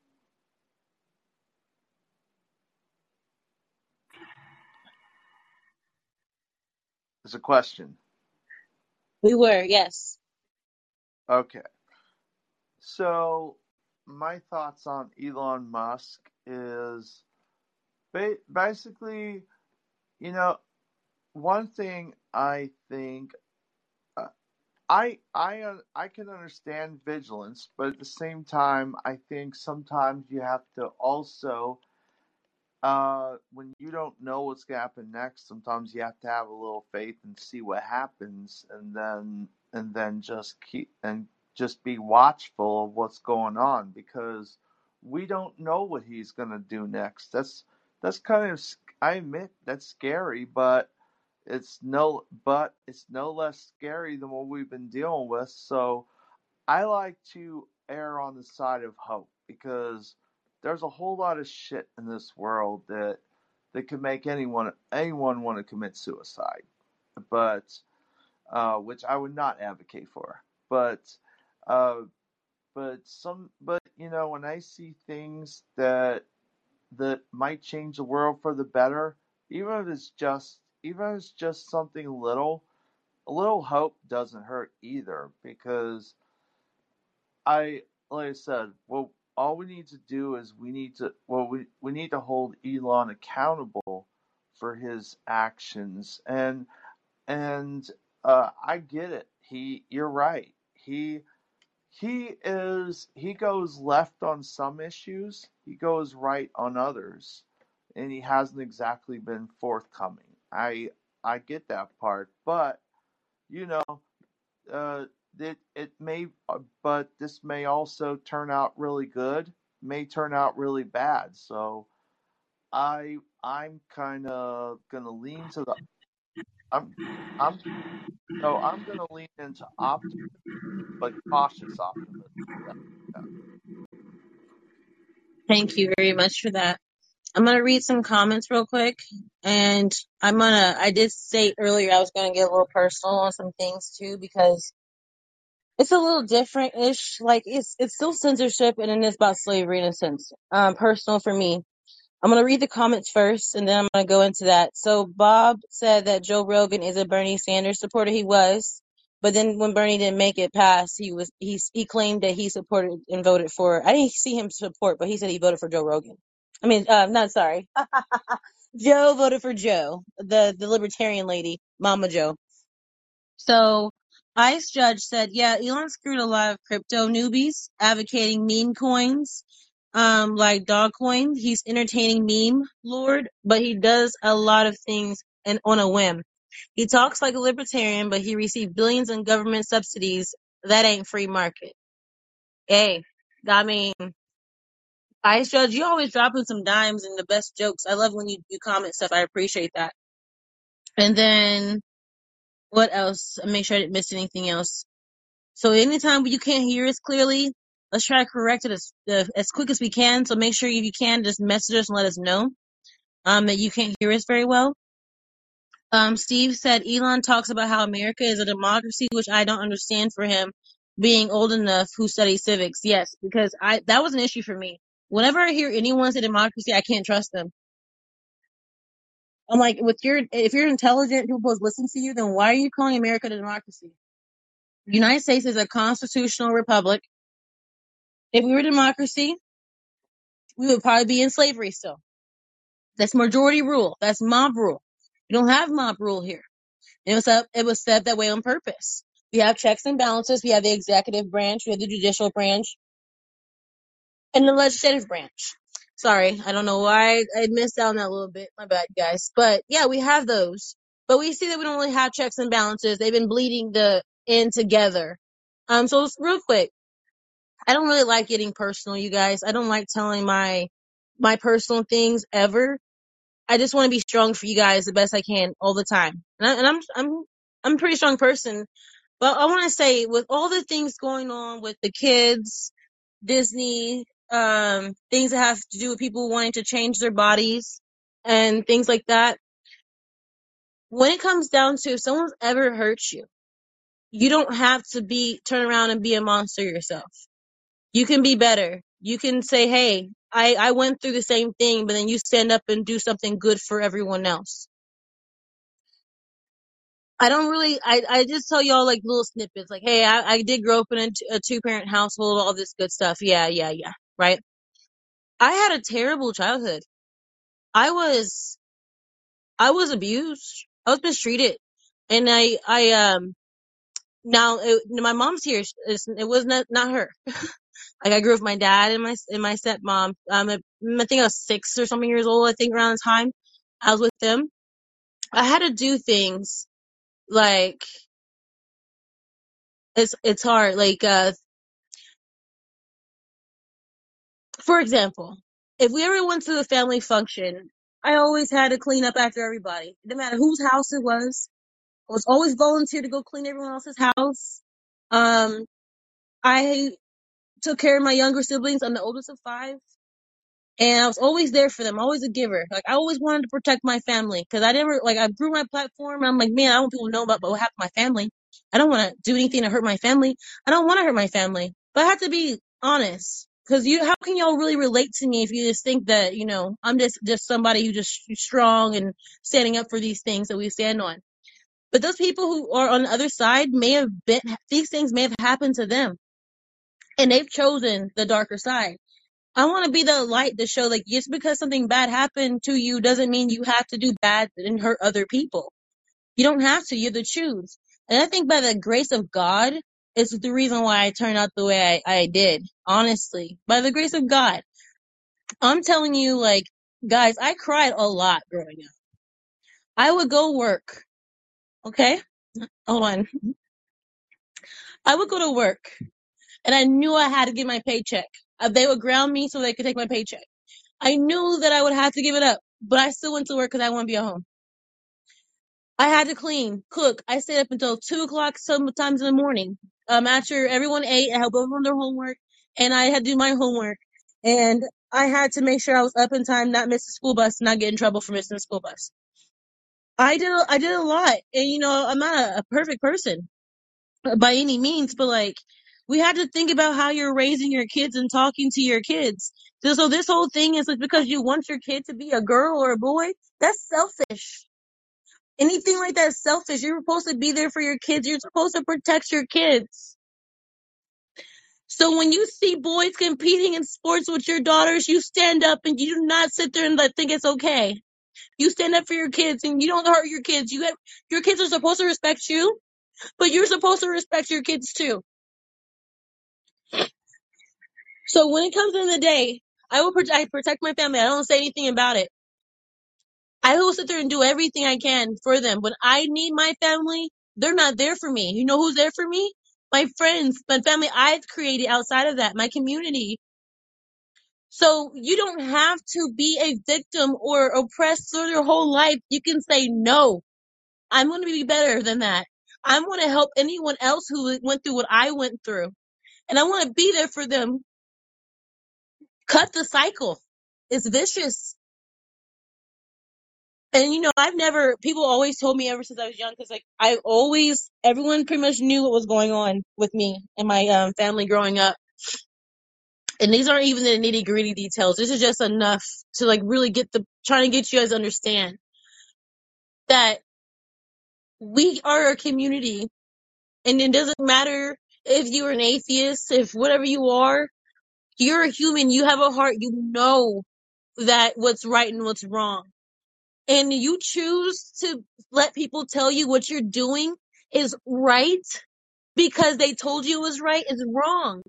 It's a question. We were, yes. Okay. So my thoughts on Elon Musk is ba- basically, you know, one thing I think uh, I I uh, I can understand vigilance, but at the same time, I think sometimes you have to also uh, when you don't know what's gonna happen next, sometimes you have to have a little faith and see what happens, and then and then just keep and just be watchful of what's going on because we don't know what he's gonna do next. That's that's kind of I admit that's scary, but it's no but it's no less scary than what we've been dealing with. So I like to err on the side of hope because there's a whole lot of shit in this world that that could make anyone anyone want to commit suicide, but uh, which I would not advocate for. But uh, but some but you know when I see things that that might change the world for the better, even if it's just even if it's just something little, a little hope doesn't hurt either because I like I said, well, all we need to do is we need to well we we need to hold Elon accountable for his actions and and uh, I get it. He you're right. He he is he goes left on some issues, he goes right on others, and he hasn't exactly been forthcoming. I I get that part, but you know uh, it it may, uh, but this may also turn out really good, may turn out really bad. So I I'm kind of gonna lean to the I'm I'm so I'm gonna lean into optimism, but cautious optimism. Yeah, yeah. Thank you very much for that. I'm gonna read some comments real quick, and I'm gonna. I did say earlier I was gonna get a little personal on some things too because it's a little different ish. Like it's it's still censorship, and it is about slavery in a sense. Um, personal for me. I'm gonna read the comments first, and then I'm gonna go into that. So Bob said that Joe Rogan is a Bernie Sanders supporter. He was, but then when Bernie didn't make it pass, he was he he claimed that he supported and voted for. I didn't see him support, but he said he voted for Joe Rogan. I mean, uh, not sorry. Joe voted for Joe, the the libertarian lady, Mama Joe. So ICE judge said, yeah, Elon screwed a lot of crypto newbies advocating meme coins, um, like Dogecoin. He's entertaining meme lord, but he does a lot of things and on a whim. He talks like a libertarian, but he received billions in government subsidies. That ain't free market. Hey, I mean, Ice Judge, you always dropping some dimes and the best jokes. I love when you, you comment stuff. I appreciate that. And then what else? Make sure I didn't miss anything else. So anytime you can't hear us clearly, let's try to correct it as uh, as quick as we can. So make sure if you can just message us and let us know um that you can't hear us very well. Um, Steve said Elon talks about how America is a democracy, which I don't understand for him being old enough who studied civics. Yes, because I that was an issue for me. Whenever I hear anyone say democracy, I can't trust them. I'm like, with your if you're intelligent, people listen to you, then why are you calling America a democracy? The United States is a constitutional republic. If we were a democracy, we would probably be in slavery still. That's majority rule. That's mob rule. We don't have mob rule here. It was up, it was set that way on purpose. We have checks and balances. We have the executive branch, we have the judicial branch, and the legislative branch. Sorry, I don't know why I missed out on that little bit. My bad, guys. But yeah, we have those. But we see that we don't really have checks and balances. They've been bleeding the in together. Um, so real quick. I don't really like getting personal, you guys. I don't like telling my my personal things ever I just want to be strong for you guys the best I can all the time. And, I, and I'm I'm I'm a pretty strong person. But I want to say, with all the things going on with the kids, Disney, um, things that have to do with people wanting to change their bodies and things like that, when it comes down to if someone's ever hurt you, you don't have to be turn around and be a monster yourself. You can be better. You can say, "Hey, I I went through the same thing," but then you stand up and do something good for everyone else. I don't really. I I just tell y'all like little snippets, like, "Hey, I I did grow up in a, t- a two parent household, all this good stuff." Yeah, yeah, yeah. Right. I had a terrible childhood. I was I was abused. I was mistreated, and I I um now it, my mom's here. It's, it was not not her. Like I grew up with my dad and my and my stepmom. Um, I think I was six or something years old. I think around the time I was with them. I had to do things like it's it's hard. Like uh, for example, if we ever went to a family function, I always had to clean up after everybody. No matter whose house it was, I was always volunteer to go clean everyone else's house. Um, I took care of my younger siblings. I'm the oldest of five. And I was always there for them, always a giver. Like I always wanted to protect my family because I never like I grew my platform. I'm like, man, I want people to know about what happened to my family. I don't want to do anything to hurt my family. I don't want to hurt my family, but I have to be honest because you, how can y'all really relate to me if you just think that you know I'm just just somebody who just strong and standing up for these things that we stand on. But those people who are on the other side may have been these things may have happened to them, and they've chosen the darker side I want to be the light to show like just because something bad happened to you doesn't mean you have to do bad and hurt other people. You don't have to. You have to choose. And I think by the grace of God is the reason why I turned out the way I, I did. Honestly, by the grace of God, I'm telling you, like, guys, I cried a lot growing up. I would go work. Okay, hold on. I would go to work, and I knew I had to get my paycheck. Uh, They would ground me so they could take my paycheck. I knew that I would have to give it up, but I still went to work because I want to be at home. I had to clean, cook. I stayed up until two o'clock sometimes in the morning. Um, after everyone ate, I helped everyone their homework, and I had to do my homework. And I had to make sure I was up in time, not miss the school bus, not get in trouble for missing the school bus. I did, I did a lot, and you know, I'm not a, a perfect person by any means, but like, we had to think about how you're raising your kids and talking to your kids. So, so this whole thing is like because you want your kid to be a girl or a boy, that's selfish Anything like that is selfish. You're supposed to be there for your kids. You're supposed to protect your kids. So when you see boys competing in sports with your daughters, you stand up and you do not sit there and think it's okay. You stand up for your kids and you don't hurt your kids. You have, your kids are supposed to respect you, but you're supposed to respect your kids too. So when it comes in the day, I will protect, I protect my family. I don't say anything about it. I will sit there and do everything I can for them. When I need my family, they're not there for me. You know who's there for me? My friends, my family I've created outside of that, my community. So you don't have to be a victim or oppressed through your whole life. You can say, no, I'm going to be better than that. I'm going to help anyone else who went through what I went through. And I want to be there for them. Cut the cycle. It's vicious And you know, I've never, people always told me ever since I was young, cause like I always, everyone pretty much knew what was going on with me and my um, family growing up. And these aren't even the nitty gritty details. This is just enough to like really get the, trying to get you guys to understand that we are a community and it doesn't matter if you're an atheist, if whatever you are, you're a human, you have a heart, you know that what's right and what's wrong and you choose to let people tell you what you're doing is right because they told you it was right is wrong.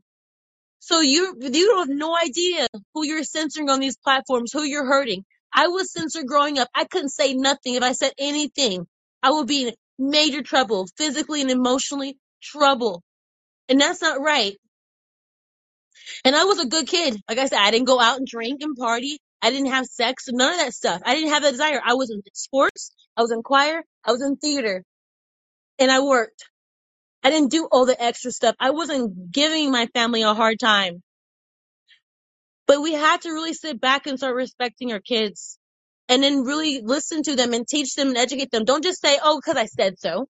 So you you have no idea who you're censoring on these platforms, who you're hurting. I was censored growing up. I couldn't say nothing. If I said anything, I would be in major trouble, physically and emotionally trouble. And that's not right. And I was a good kid. Like I said, I didn't go out and drink and party. I didn't have sex, none of that stuff. I didn't have that desire. I was in sports, I was in choir, I was in theater, and I worked. I didn't do all the extra stuff. I wasn't giving my family a hard time. But we had to really sit back and start respecting our kids and then really listen to them and teach them and educate them. Don't just say, oh, because I said so.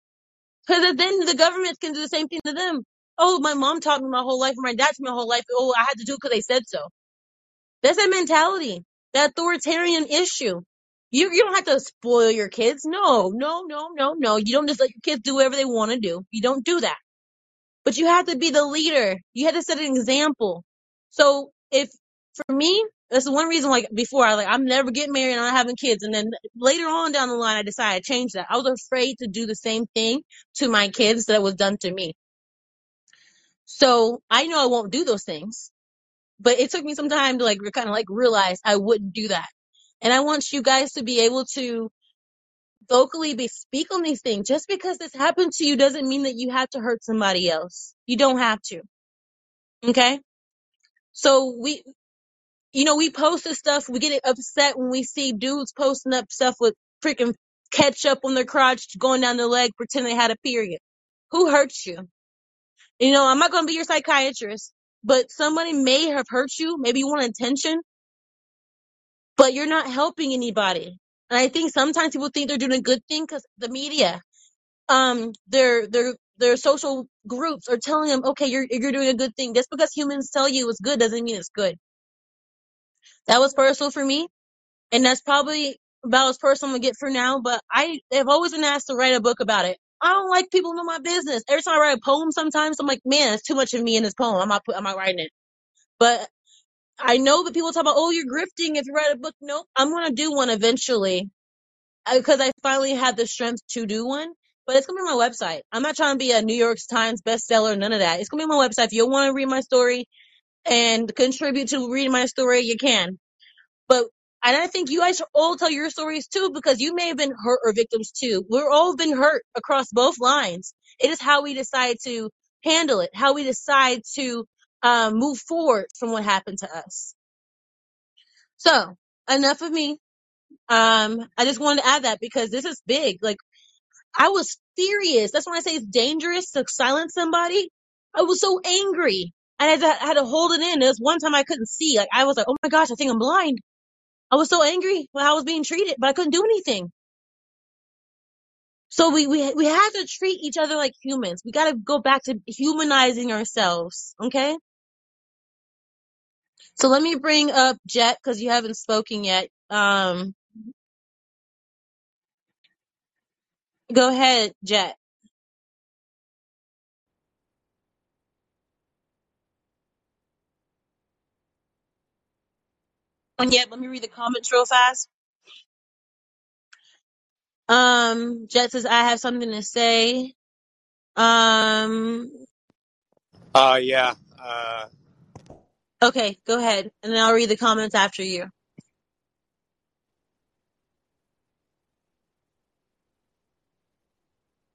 Because then the government can do the same thing to them. Oh, my mom taught me my whole life, or my dad taught me my whole life. Oh, I had to do it because they said so. That's that mentality, that authoritarian issue. You, you don't have to spoil your kids. No, no, no, no, no. You don't just let your kids do whatever they want to do. You don't do that. But you have to be the leader. You have to set an example. So if for me, that's the one reason like before I like I'm never getting married and I'm not having kids. And then later on down the line I decided to change that. I was afraid to do the same thing to my kids that was done to me. So I know I won't do those things. But it took me some time to like kind of like realize I wouldn't do that. And I want you guys to be able to vocally be speak on these things. Just because this happened to you doesn't mean that you have to hurt somebody else. You don't have to. Okay? So we you know, we post this stuff. We get upset when we see dudes posting up stuff with freaking ketchup on their crotch, going down their leg, pretend they had a period. Who hurts you? You know, I'm not going to be your psychiatrist, but somebody may have hurt you. Maybe you want attention, but you're not helping anybody. And I think sometimes people think they're doing a good thing because the media, um, their, their, their social groups are telling them, okay, you're, you're doing a good thing. Just because humans tell you it's good doesn't mean it's good. That was personal for me and that's probably about as personal I'm gonna get for now. But I have always been asked to write a book about it. I don't like people know my business. Every time I write a poem, sometimes I'm like, man, it's too much of me in this poem. I'm not put, I'm not writing it. But I know that people talk about, oh, you're grifting if you write a book. Nope, I'm gonna do one eventually uh, because I finally have the strength to do one. But it's gonna be my website. I'm not trying to be a New York Times bestseller, none of that. It's gonna be my website. If you want to read my story and contribute to reading my story, you can. But and I think you guys should all tell your stories too, because you may have been hurt or victims too. We're all been hurt across both lines. It is how we decide to handle it, how we decide to um, move forward from what happened to us. So enough of me. Um, I just wanted to add that because this is big. Like I was furious. That's when I say it's dangerous to silence somebody. I was so angry. And I had to, I had to hold it in. There was one time I couldn't see. Like I was like, oh my gosh, I think I'm blind I was so angry when I was being treated, but I couldn't do anything. So we, we, we have to treat each other like humans. We gotta go back to humanizing ourselves. Okay? So let me bring up Jet because you haven't spoken yet. Um, go ahead, Jet. And yet, let me read the comments real fast. Um, Jet says, I have something to say. Um, Uh, yeah. Uh, okay, go ahead. And then I'll read the comments after you.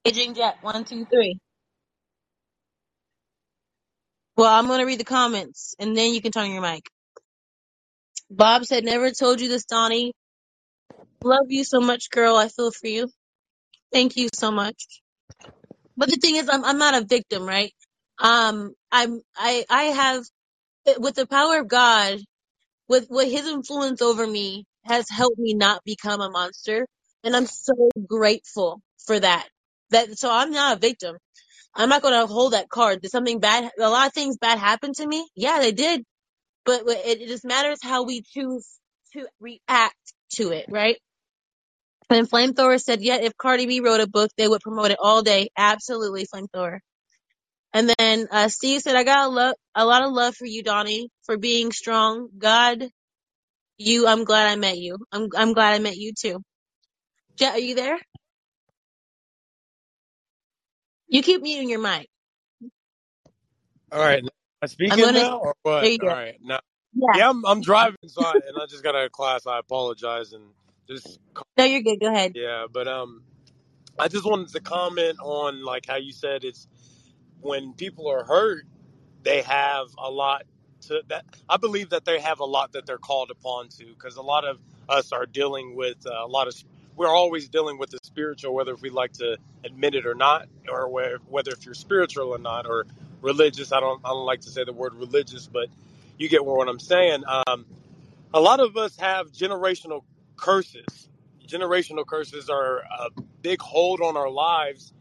Aging Jet, one, two, three. Well, I'm gonna read the comments and then you can turn your mic. Bob said, never told you this, Donnie. Love you so much, girl. I feel for you. Thank you so much. But the thing is, I'm, I'm not a victim, right? Um, I'm, I, I have, with the power of God, with, with his influence over me has helped me not become a monster. And I'm so grateful for that. That, so I'm not a victim. I'm not going to hold that card. Did something bad, a lot of things bad happen to me? Yeah, they did. But it, just matters how we choose to react to it, right? And Flamethrower said, yeah, if Cardi B wrote a book, they would promote it all day. Absolutely, Flamethrower. And then uh, Steve said, I got a, lo- a lot of love for you, Donnie, for being strong. God, you, I'm glad I met you. I'm, I'm glad I met you too. Jet, are you there? You keep muting your mic. all right. Am I I'm speaking gonna, now or what? All right. Now, Yeah. yeah, I'm, I'm driving, so I, and I just got out of class. I apologize and just, No, you're good. Go ahead. yeah, but, um, I just wanted to comment on like how you said it's when people are hurt, they have a lot to that. I believe that they have a lot that they're called upon to because a lot of us are dealing with uh, a lot of we're always dealing with the spiritual, whether if we like to admit it or not, or where, whether if you're spiritual or not, or religious. I don't I don't like to say the word religious, but you get what I'm saying. Um, a lot of us have generational curses. Generational curses are a big hold on our lives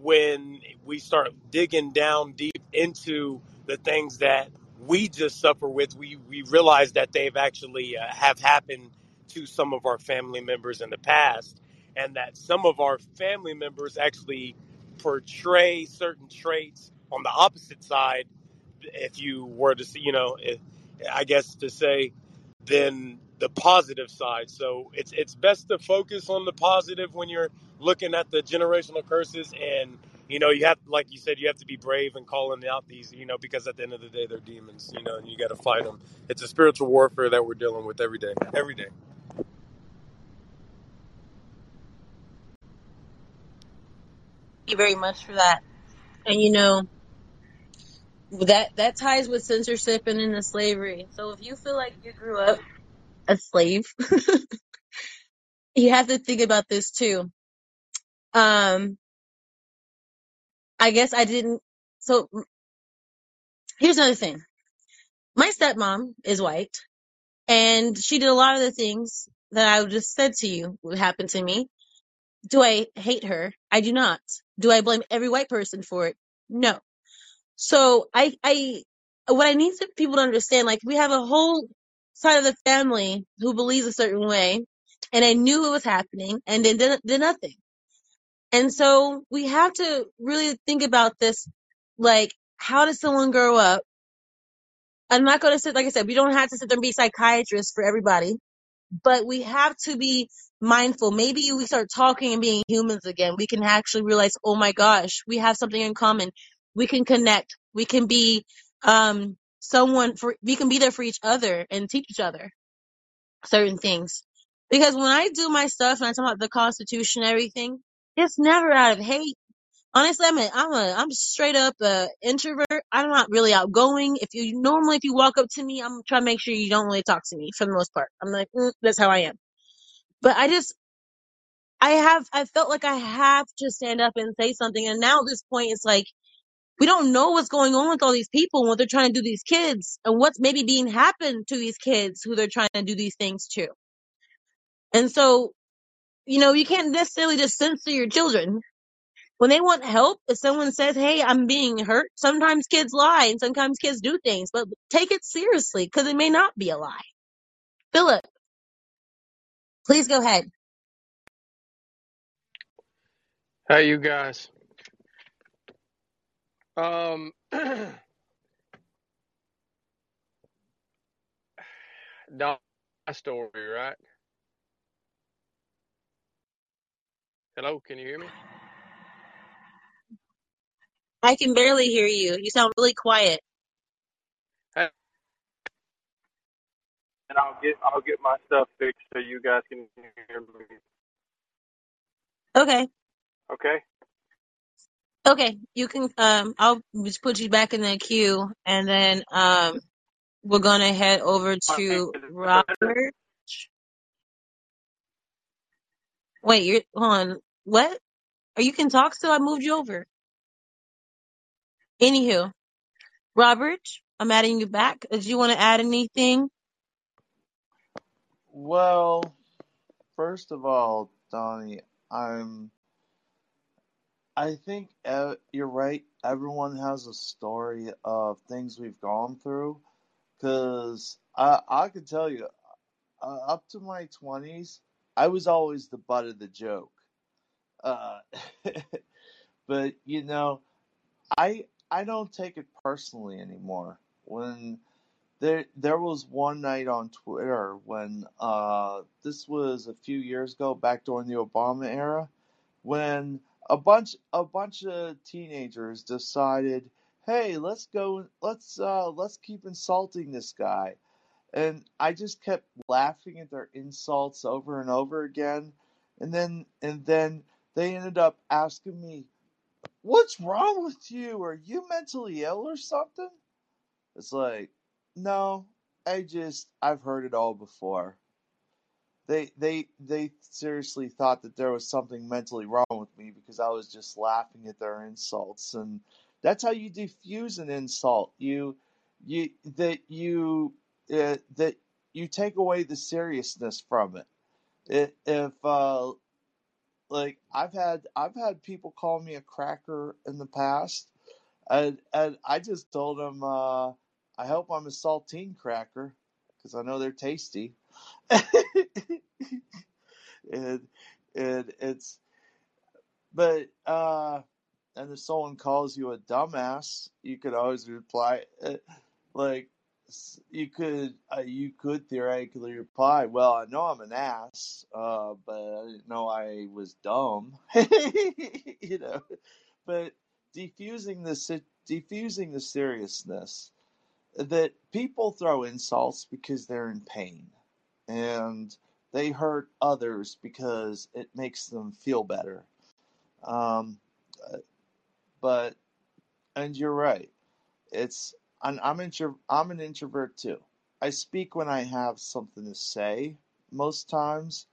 when we start digging down deep into the things that we just suffer with. We we realize that they've actually uh, have happened to some of our family members in the past, and that some of our family members actually portray certain traits on the opposite side if you were to see, you know, if, I guess to say, then the positive side. So it's it's best to focus on the positive when you're looking at the generational curses, and you know, you have, like you said, you have to be brave and calling out these, you know, because at the end of the day, they're demons, you know, and you got to fight them. It's a spiritual warfare that we're dealing with every day, every day. Thank you very much for that. And you know, that that ties with censorship and into slavery. So if you feel like you grew up a slave, you have to think about this too. Um, I guess I didn't. So here's another thing. My stepmom is white, and she did a lot of the things that I just said to you would happen to me. Do I hate her? I do not. Do I blame every white person for it? No. So I, I, what I need to, people to understand, like we have a whole side of the family who believes a certain way, and I knew it was happening, and then did, did nothing. And so we have to really think about this, like how does someone grow up? I'm not going to sit, like I said, we don't have to sit there and be psychiatrists for everybody but we have to be mindful. Maybe we start talking and being humans again. We can actually realize, oh my gosh, we have something in common. We can connect. We can be um, someone for. We can be there for each other and teach each other certain things. Because when I do my stuff and I talk about the Constitution and everything, it's never out of hate. Honestly, I'm a, I'm a, I'm straight up a introvert. I'm not really outgoing. If you normally, if you walk up to me, I'm trying to make sure you don't really talk to me for the most part. I'm like, mm, that's how I am. But I just, I have, I felt like I have to stand up and say something. And now at this point, it's like, we don't know what's going on with all these people and what they're trying to do to these kids and what's maybe being happened to these kids who they're trying to do these things to. And so, you know, you can't necessarily just censor your children. When they want help, if someone says, Hey, I'm being hurt, sometimes kids lie and sometimes kids do things, but take it seriously because it may not be a lie. Philip, please go ahead. Hey, you guys. Um, my story, right? Hello, can you hear me? I can barely hear you. You sound really quiet. Hey, and I'll get I'll get my stuff fixed so you guys can hear me. Okay. Okay. Okay. You can, um, I'll just put you back in the queue and then, um, we're to head over to Robert. Wait, you're, hold on. What? Are you can talk still? I moved you over. Anywho, Robert, I'm adding you back. Did you want to add anything? Well, first of all, Donnie, I'm. I think uh, you're right. Everyone has a story of things we've gone through. Cause I I could tell you, uh, up to my twenties, I was always the butt of the joke. Uh, but you know, I I don't take it personally anymore. When there there was one night on Twitter when uh this was a few years ago, back during the Obama era, when a bunch a bunch of teenagers decided, hey, let's go let's uh let's keep insulting this guy. And I just kept laughing at their insults over and over again. And then and then they ended up asking me, What's wrong with you? Are you mentally ill or something? It's like, no, I just, I've heard it all before. They they they seriously thought that there was something mentally wrong with me because I was just laughing at their insults. And that's how you diffuse an insult. You you that you uh, that you take away the seriousness from it. it if uh like I've had I've had people call me a cracker in the past and and I just told them uh I hope I'm a saltine cracker because I know they're tasty and and it's but uh and if someone calls you a dumbass you could always reply uh, like you could uh, you could theoretically reply well i know i'm an ass uh but i didn't know i was dumb. You know? But defusing the defusing the seriousness that people throw insults because they're in pain and they hurt others because it makes them feel better. Um, but and you're right. It's I'm I'm, intro, I'm an introvert too. I speak when I have something to say most times,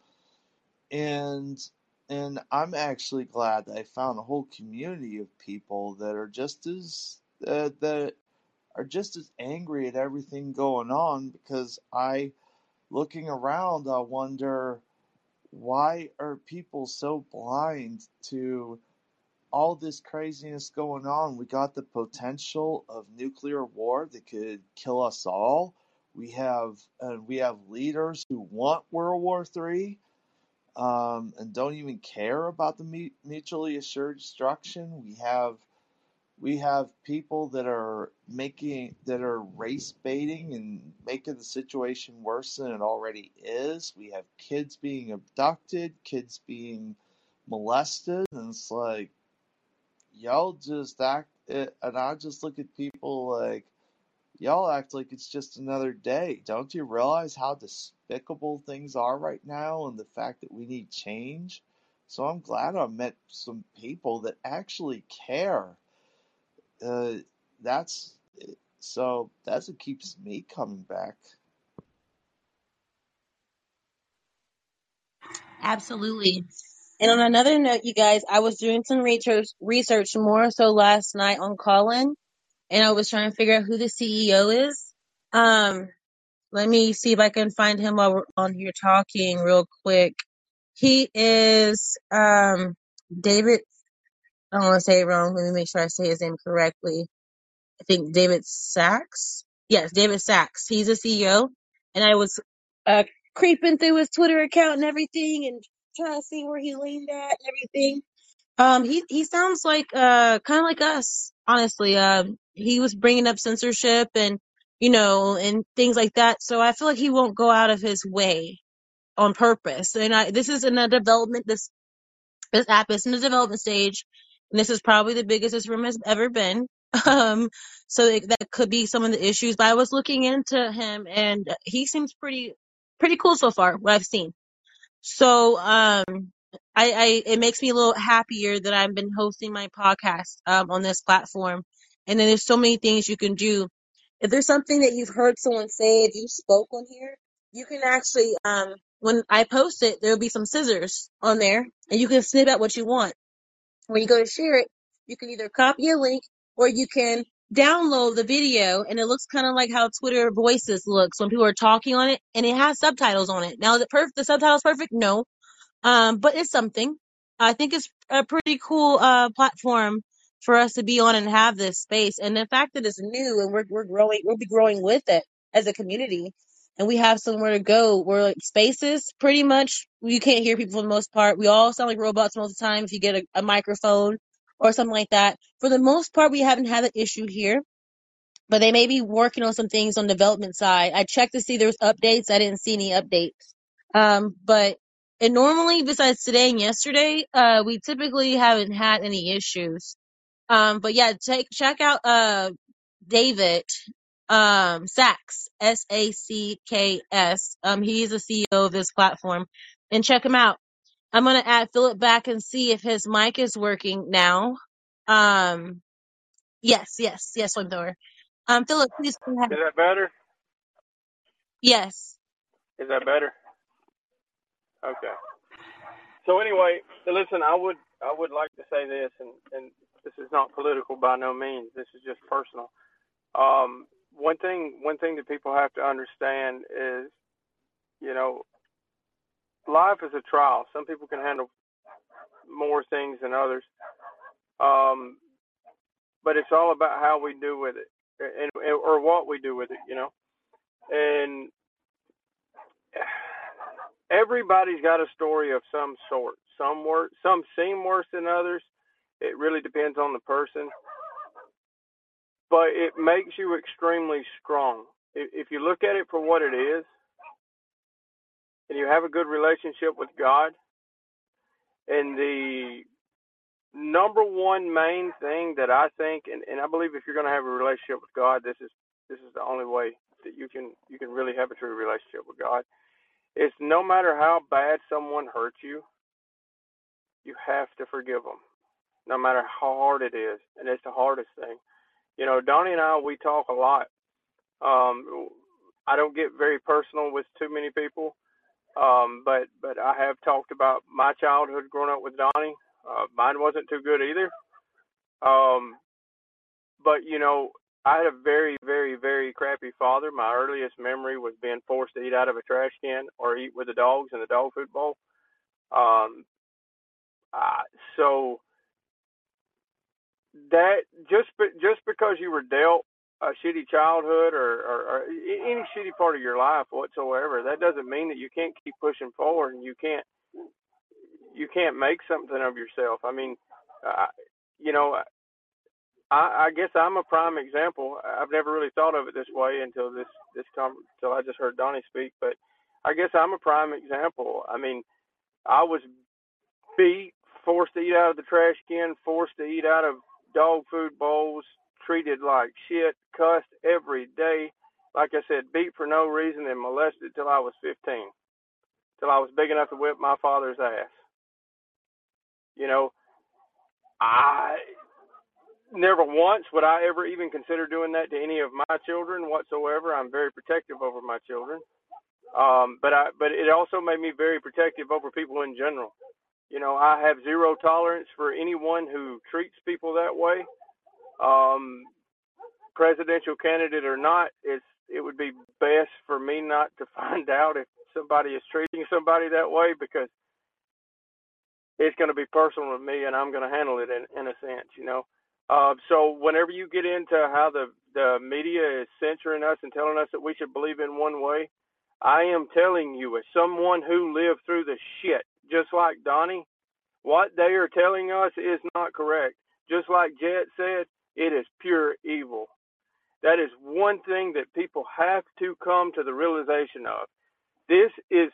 and and I'm actually glad that I found a whole community of people that are just as uh, that are just as angry at everything going on because I looking around I wonder why are people so blind to all this craziness going on? We got the potential of nuclear war that could kill us all. We have and we have leaders who want World War Three um, and don't even care about the mutually assured destruction. We have we have people that are making that are race baiting and making the situation worse than it already is. We have kids being abducted, kids being molested, and it's like y'all just act. It, and I just look at people like y'all act like it's just another day. Don't you realize how despicable things are right now, and the fact that we need change? So I'm glad I met some people that actually care uh, that's so that's what keeps me coming back. Absolutely. And on another note, you guys, I was doing some research, research more so last night on Callin, and I was trying to figure out who the CEO is. Um, let me see if I can find him while we're on here talking real quick. He is um David. I don't want to say it wrong. Let me make sure I say his name correctly. I think David Sacks. Yes, David Sacks. He's a CEO, and I was uh creeping through his Twitter account and everything, and trying to see where he leaned at and everything. Um, he he sounds like uh kind of like us, honestly. Um, he was bringing up censorship and you know and things like that. So I feel like he won't go out of his way on purpose. And I this is in a development. This this app is in the development stage, and this is probably the biggest this room has ever been. Um, so it, that could be some of the issues. But I was looking into him, and he seems pretty pretty cool so far. What I've seen. So um, I, I it makes me a little happier that I've been hosting my podcast um on this platform, and then there's so many things you can do. If there's something that you've heard someone say, if you spoke on here, you can actually um when I post it, there'll be some scissors on there, and you can snip out what you want. When you go to share it, you can either copy a link or you can download the video, and it looks kind of like how Twitter Voices looks when people are talking on it, and it has subtitles on it. Now, is it perfect? The subtitles perfect? No, um, but it's something. I think it's a pretty cool uh platform for us to be on and have this space. And the fact that it's new and we're we're growing, we'll be growing with it as a community, and we have somewhere to go. We're like spaces, pretty much. You can't hear people for the most part. We all sound like robots most of the time if you get a, a microphone or something like that. For the most part, we haven't had an issue here but they may be working on some things on development side. I checked to see there's updates. I didn't see any updates. Um, but and normally besides today and yesterday, uh, we typically haven't had any issues. Um, but yeah, take check out uh David um Sacks S A C K S. Um, he's the CEO of this platform, and check him out. I'm gonna add Philip back and see if his mic is working now. Um, yes, yes, yes, flamethrower. Um, Philip, please go ahead. Is that better? Yes. Is that better? Okay. So anyway, listen, I would I would like to say this, and and this is not political by no means. This is just personal. Um, one thing one thing that people have to understand is, you know, life is a trial. Some people can handle more things than others. Um, but it's all about how we do with it, and or what we do with it, you know. And everybody's got a story of some sort. Some work, some seem worse than others. It really depends on the person, but it makes you extremely strong. If you look at it for what it is, and you have a good relationship with God, and the number one main thing that I think, and, and I believe if you're going to have a relationship with God, this is this is the only way that you can you can really have a true relationship with God. It's no matter how bad someone hurts you, you have to forgive them, no matter how hard it is, and it's the hardest thing. You know, Donnie and I we talk a lot. Um, I don't get very personal with too many people, um, but but I have talked about my childhood growing up with Donnie. Uh, mine wasn't too good either. Um, but you know, I had a very, very, very crappy father. My earliest memory was being forced to eat out of a trash can or eat with the dogs in the dog food bowl. Um, uh, so that just just because you were dealt a shitty childhood or, or, or any shitty part of your life whatsoever, that doesn't mean that you can't keep pushing forward and you can't you can't make something of yourself. I mean, you know, I, I guess I'm a prime example. I've never really thought of it this way until this this until I just heard Donnie speak. But I guess I'm a prime example. I mean, I was beat, forced to eat out of the trash can, forced to eat out of dog food bowls, treated like shit, cussed every day. Like I said, beat for no reason and molested till I was 15, till I was big enough to whip my father's ass. You know, I never once would I ever even consider doing that to any of my children whatsoever. I'm very protective over my children. Um, but I, but it also made me very protective over people in general. You know, I have zero tolerance for anyone who treats people that way. Um, presidential candidate or not, it's it would be best for me not to find out if somebody is treating somebody that way because it's going to be personal to me and I'm going to handle it in, in a sense, you know. Uh, so whenever you get into how the the media is censoring us and telling us that we should believe in one way, I am telling you, as someone who lived through the shit, just like Donnie, what they are telling us is not correct. Just like Jet said, it is pure evil. That is one thing that people have to come to the realization of. This is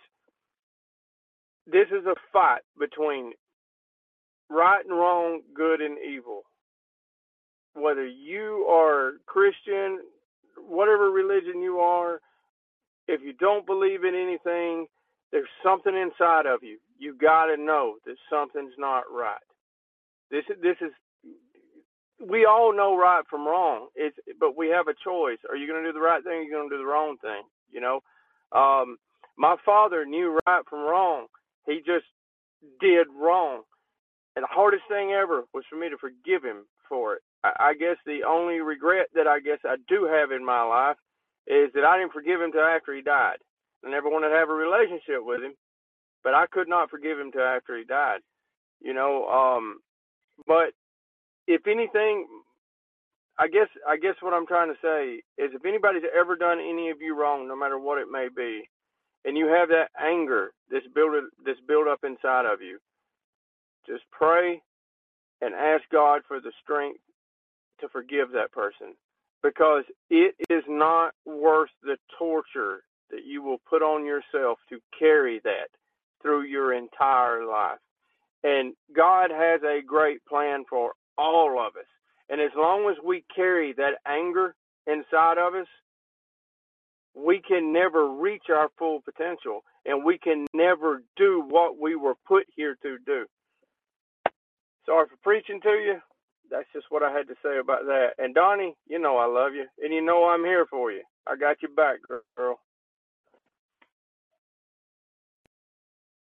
this is a fight between right and wrong, good and evil whether you are Christian, whatever religion you are, if you don't believe in anything, there's something inside of you. You got to know that something's not right. This this is we all know right from wrong. It's but we have a choice. Are you going to do the right thing? Or are you going to do the wrong thing? You know, um, my father knew right from wrong. He just did wrong, and the hardest thing ever was for me to forgive him for it. I guess the only regret that I guess I do have in my life is that I didn't forgive him till after he died. I never wanted to have a relationship with him, but I could not forgive him till after he died. You know, um, but if anything, I guess I guess what I'm trying to say is if anybody's ever done any of you wrong, no matter what it may be, and you have that anger that's built that's built up inside of you, just pray and ask God for the strength to forgive that person because it is not worth the torture that you will put on yourself to carry that through your entire life. And God has a great plan for all of us. And as long as we carry that anger inside of us, we can never reach our full potential and we can never do what we were put here to do. Sorry for preaching to you that's just what I had to say about that. And Donnie, you know I love you, and you know I'm here for you. I got your back, girl.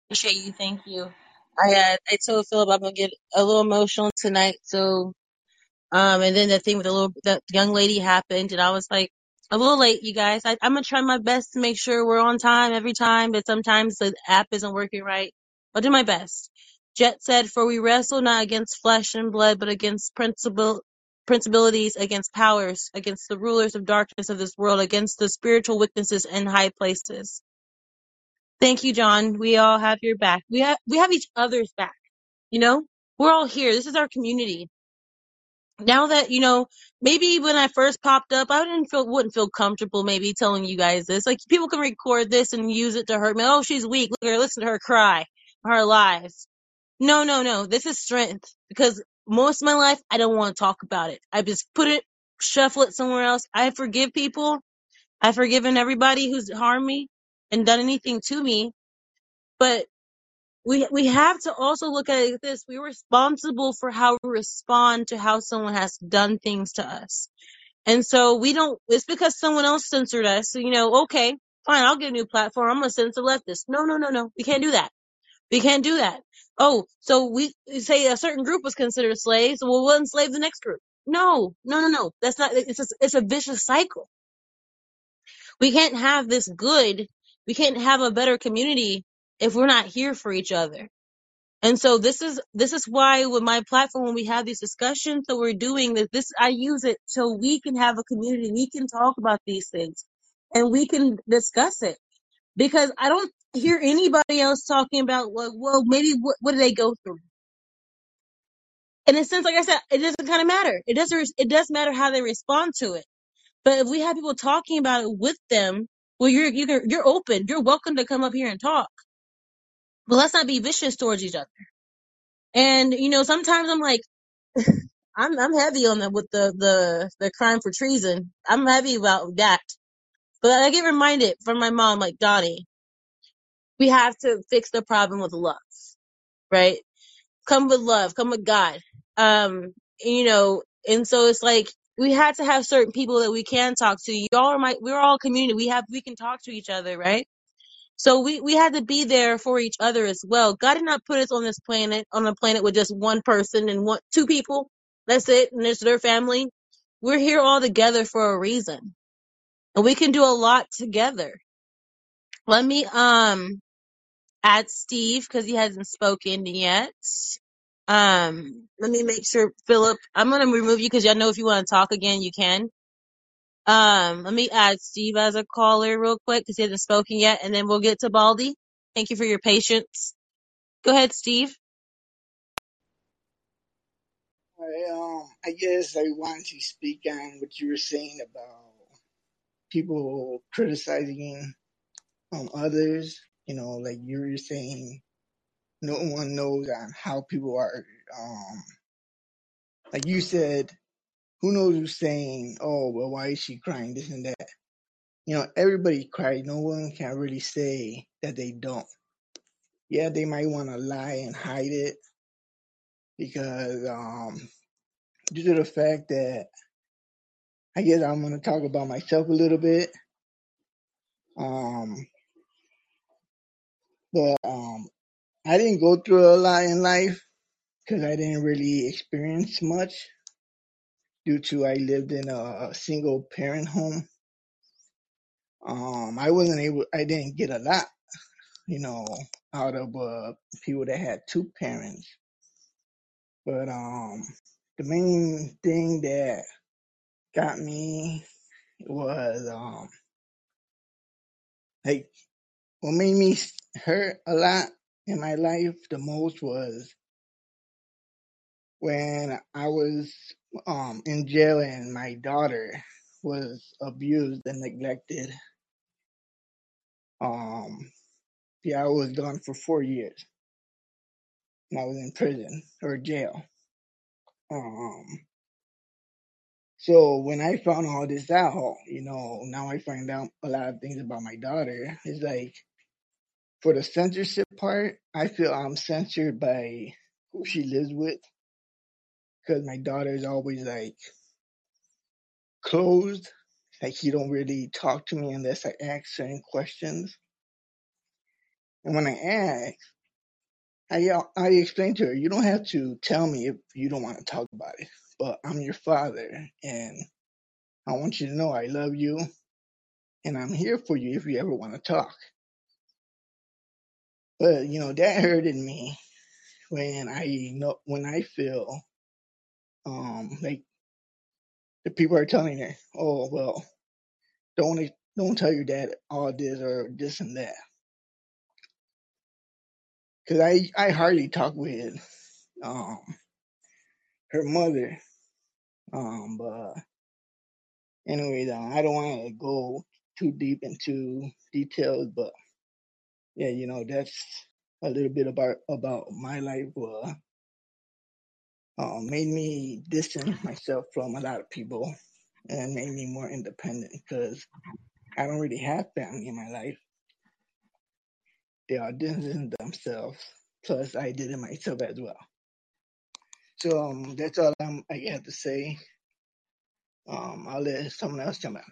Appreciate you. Thank you. I uh, I told Philip I'm gonna get a little emotional tonight, so Um, and then the thing with the little, the young lady happened, and I was like, a little late, you guys. I, I'm gonna try my best to make sure we're on time every time, but sometimes the app isn't working right. I'll do my best. Jet said, for we wrestle not against flesh and blood, but against principle, principalities, against powers, against the rulers of darkness of this world, against the spiritual witnesses in high places. Thank you, John. We all have your back. We have, we have each other's back. You know, we're all here. This is our community now that you know maybe when i first popped up i didn't feel wouldn't feel comfortable maybe telling you guys this like people can record this and use it to hurt me oh she's weak look at her listen to her cry her lies no no no. This is strength. Because most of my life i don't want to talk about it. I just put it shuffle it somewhere else. I forgive people. I've forgiven everybody who's harmed me and done anything to me. But we we have to also look at it like this. We're responsible for how we respond to how someone has done things to us. And so we don't it's because someone else censored us. So, you know okay fine i'll get a new platform. I'm gonna censor leftists. No no no no. We can't do that. We can't do that oh so we say a certain group was considered slaves so we'll enslave the next group. No no no no. That's not it's a, it's a vicious cycle. We can't have this good we can't have a better community if we're not here for each other. And so this is this is why with my platform when we have these discussions that we're doing that this I use it so we can have a community, we can talk about these things and we can discuss it. Because I don't hear anybody else talking about well, well maybe what, what do they go through? In a sense, like I said, it doesn't kind of matter. It doesn't it does matter how they respond to it. But if we have people talking about it with them, well you're you're you're open. You're welcome to come up here and talk. But let's not be vicious towards each other. And you know, sometimes I'm like I'm I'm heavy on that with the the the crime for treason. I'm heavy about that. But I get reminded from my mom, like Donnie, we have to fix the problem with love, right? Come with love, come with God. Um, you know, and so it's like we had to have certain people that we can talk to. Y'all are my we're all community. We have we can talk to each other, right? So we, we had to be there for each other as well. God did not put us on this planet, on a planet with just one person and one, two people. That's it. And it's their family. We're here all together for a reason. And we can do a lot together. Let me, um, add Steve because he hasn't spoken yet. Um, let me make sure, Philip, I'm to remove you because y'all know if you want to talk again, you can. Um, let me add Steve as a caller real quick because he hasn't spoken yet, and then we'll get to Baldy. Thank you for your patience. Go ahead, Steve. I, um, I guess I want to speak on what you were saying about people criticizing um, others. You know, like you were saying, no one knows on how people are. Um, like you said, who knows who's saying, "Oh, well, why is she crying?" This and that. You know, everybody cries. No one can really say that they don't. Yeah, they might want to lie and hide it because, um, due to the fact that I guess I'm going to talk about myself a little bit. Um, but um, I didn't go through a lot in life because I didn't really experience much due to I lived in a single parent home. Um, I wasn't able, I didn't get a lot, you know, out of uh, people that had two parents. But um, the main thing that got me was um, like what made me hurt a lot in my life the most was when I was um in jail and my daughter was abused and neglected. Um yeah, I was gone for four years and I was in prison or jail. Um so when I found all this out, you know, now I find out a lot of things about my daughter. It's like for the censorship part, I feel I'm censored by who she lives with because my daughter is always like closed. Like he don't really talk to me unless I ask certain questions. And when I ask, I I explained to her, you don't have to tell me if you don't want to talk about it, but I'm your father, and I want you to know I love you, and I'm here for you if you ever want to talk. But you know that hurted me when I know when I feel um like the people are telling her, oh well, don't don't tell your dad all this or this and that, because I I hardly talk with um her mother, um but anyway, I don't want to go too deep into details, but yeah, you know that's a little bit about about my life. Uh, uh, made me distance myself from a lot of people and made me more independent because I don't really have family in my life. They are distancing themselves. Plus, I did it myself as well. So um, that's all I'm, I have to say. Um, I'll let someone else jump in.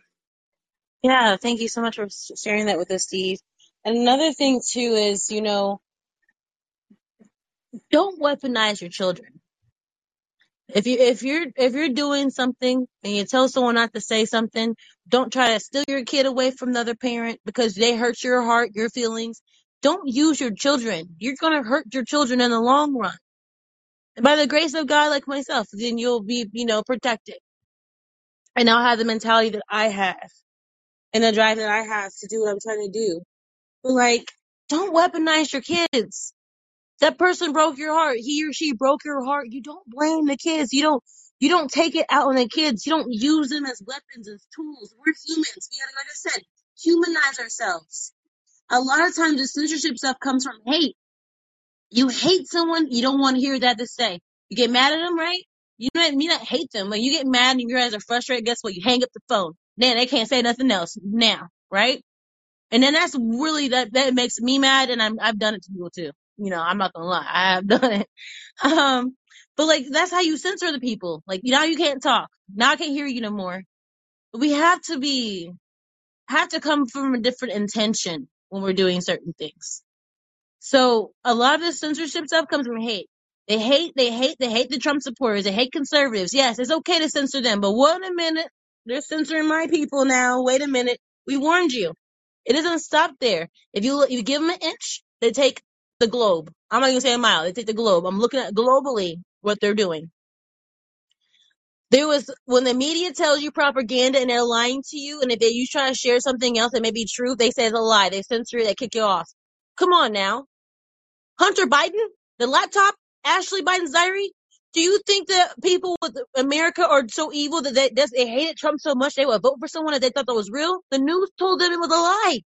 Yeah, thank you so much for sharing that with us, Steve. And another thing too is, you know, don't weaponize your children. If you if you're if you're doing something and you tell someone not to say something, don't try to steal your kid away from the other parent because they hurt your heart, your feelings. Don't use your children. You're gonna hurt your children in the long run. And by the grace of God, like myself, then you'll be, you know, protected. And I'll have the mentality that I have and the drive that I have to do what I'm trying to do. Like, don't weaponize your kids That person broke your heart. He or she broke your heart. You don't blame the kids. You don't you don't take it out on the kids. You don't use them as weapons, as tools. We're humans. We gotta, like I said, humanize ourselves. A lot of times the censorship stuff comes from hate. You hate someone, you don't want to hear that to say. You get mad at them, right? You don't, mean? not hate them, but you get mad and you guys are frustrated. Guess what? You hang up the phone. Then they can't say nothing else now, right? And then that's really that that makes me mad, and I'm I've done it to people too. You know, I'm not gonna lie, I have done it. Um, but like that's how you censor the people. Like now you can't talk. Now I can't hear you no more. We have to be have to come from a different intention when we're doing certain things. So a lot of this censorship stuff comes from hate. They hate, they hate, they hate the Trump supporters. They hate conservatives. Yes, it's okay to censor them, but wait a minute. They're censoring my people now. Wait a minute. We warned you. It doesn't stop there. If you if you give them an inch, they take the globe. I'm not even saying a mile. They take the globe. I'm looking at globally what they're doing. There was when the media tells you propaganda and they're lying to you, and if they you try to share something else that may be true, they say it's a lie. They censor it. They kick you off. Come on now Hunter Biden, the laptop, Ashley Biden's diary. Do you think that people with America are so evil that they, they hated Trump so much they would vote for someone that they thought that was real? The news told them it was a lie.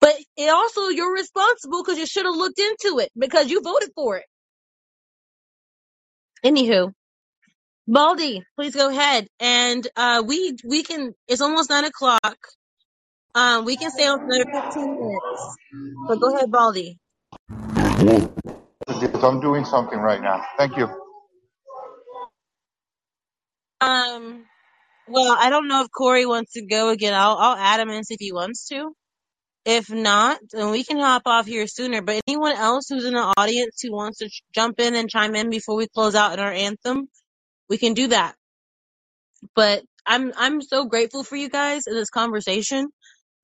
But it also you're responsible because you should have looked into it because you voted for it. Anywho, Baldy, please go ahead. And uh we we can it's almost nine o'clock. Um we can stay on for another fifteen minutes. But go ahead, Baldy. I'm doing something right now. Thank you. Um Well, I don't know if Corey wants to go again. I'll I'll add him in if he wants to. If not, then we can hop off here sooner. But anyone else who's in the audience who wants to ch- jump in and chime in before we close out in our anthem, we can do that. But I'm I'm so grateful for you guys in this conversation.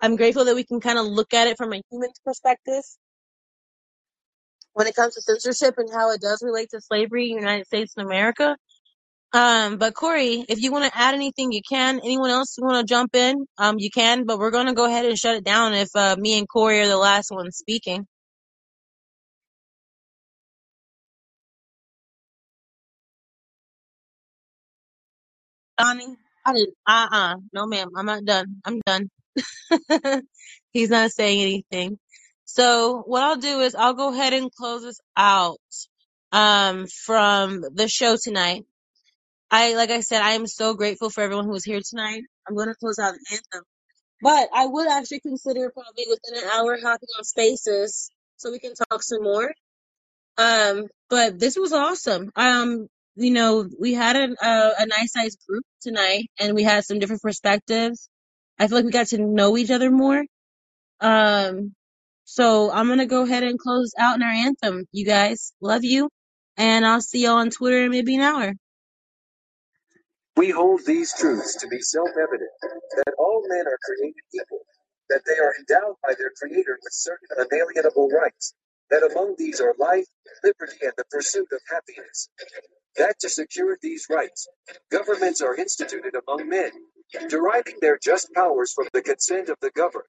I'm grateful that we can kind of look at it from a human perspective when it comes to censorship and how it does relate to slavery in the United States and America Um, but Corey, if you want to add anything, you can. Anyone else want to jump in? Um, you can, but we're going to go ahead and shut it down if uh, me and Corey are the last ones speaking. Donnie, I did. Uh uh No, ma'am. I'm not done. I'm done. He's not saying anything. So what I'll do is I'll go ahead and close this out um, from the show tonight. I, like I said, I am so grateful for everyone who was here tonight. I'm going to close out the anthem. But I would actually consider probably within an hour hopping on spaces so we can talk some more. Um, but this was awesome. Um, you know, we had a, a, nice sized group tonight and we had some different perspectives. I feel like we got to know each other more. Um, So I'm gonna go ahead and close out in our anthem, you guys. Love you. And I'll see y'all on Twitter in maybe an hour. We hold these truths to be self-evident, that all men are created equal, that they are endowed by their Creator with certain unalienable rights, that among these are life, liberty, and the pursuit of happiness, that to secure these rights, governments are instituted among men, deriving their just powers from the consent of the governed,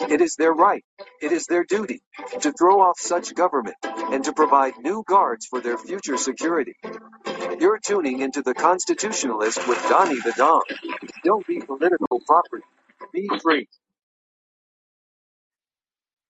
it is their right, it is their duty, to throw off such government, and to provide new guards for their future security. You're tuning into the Constitutionalist with Donnie the Don. Don't be political property. Be free.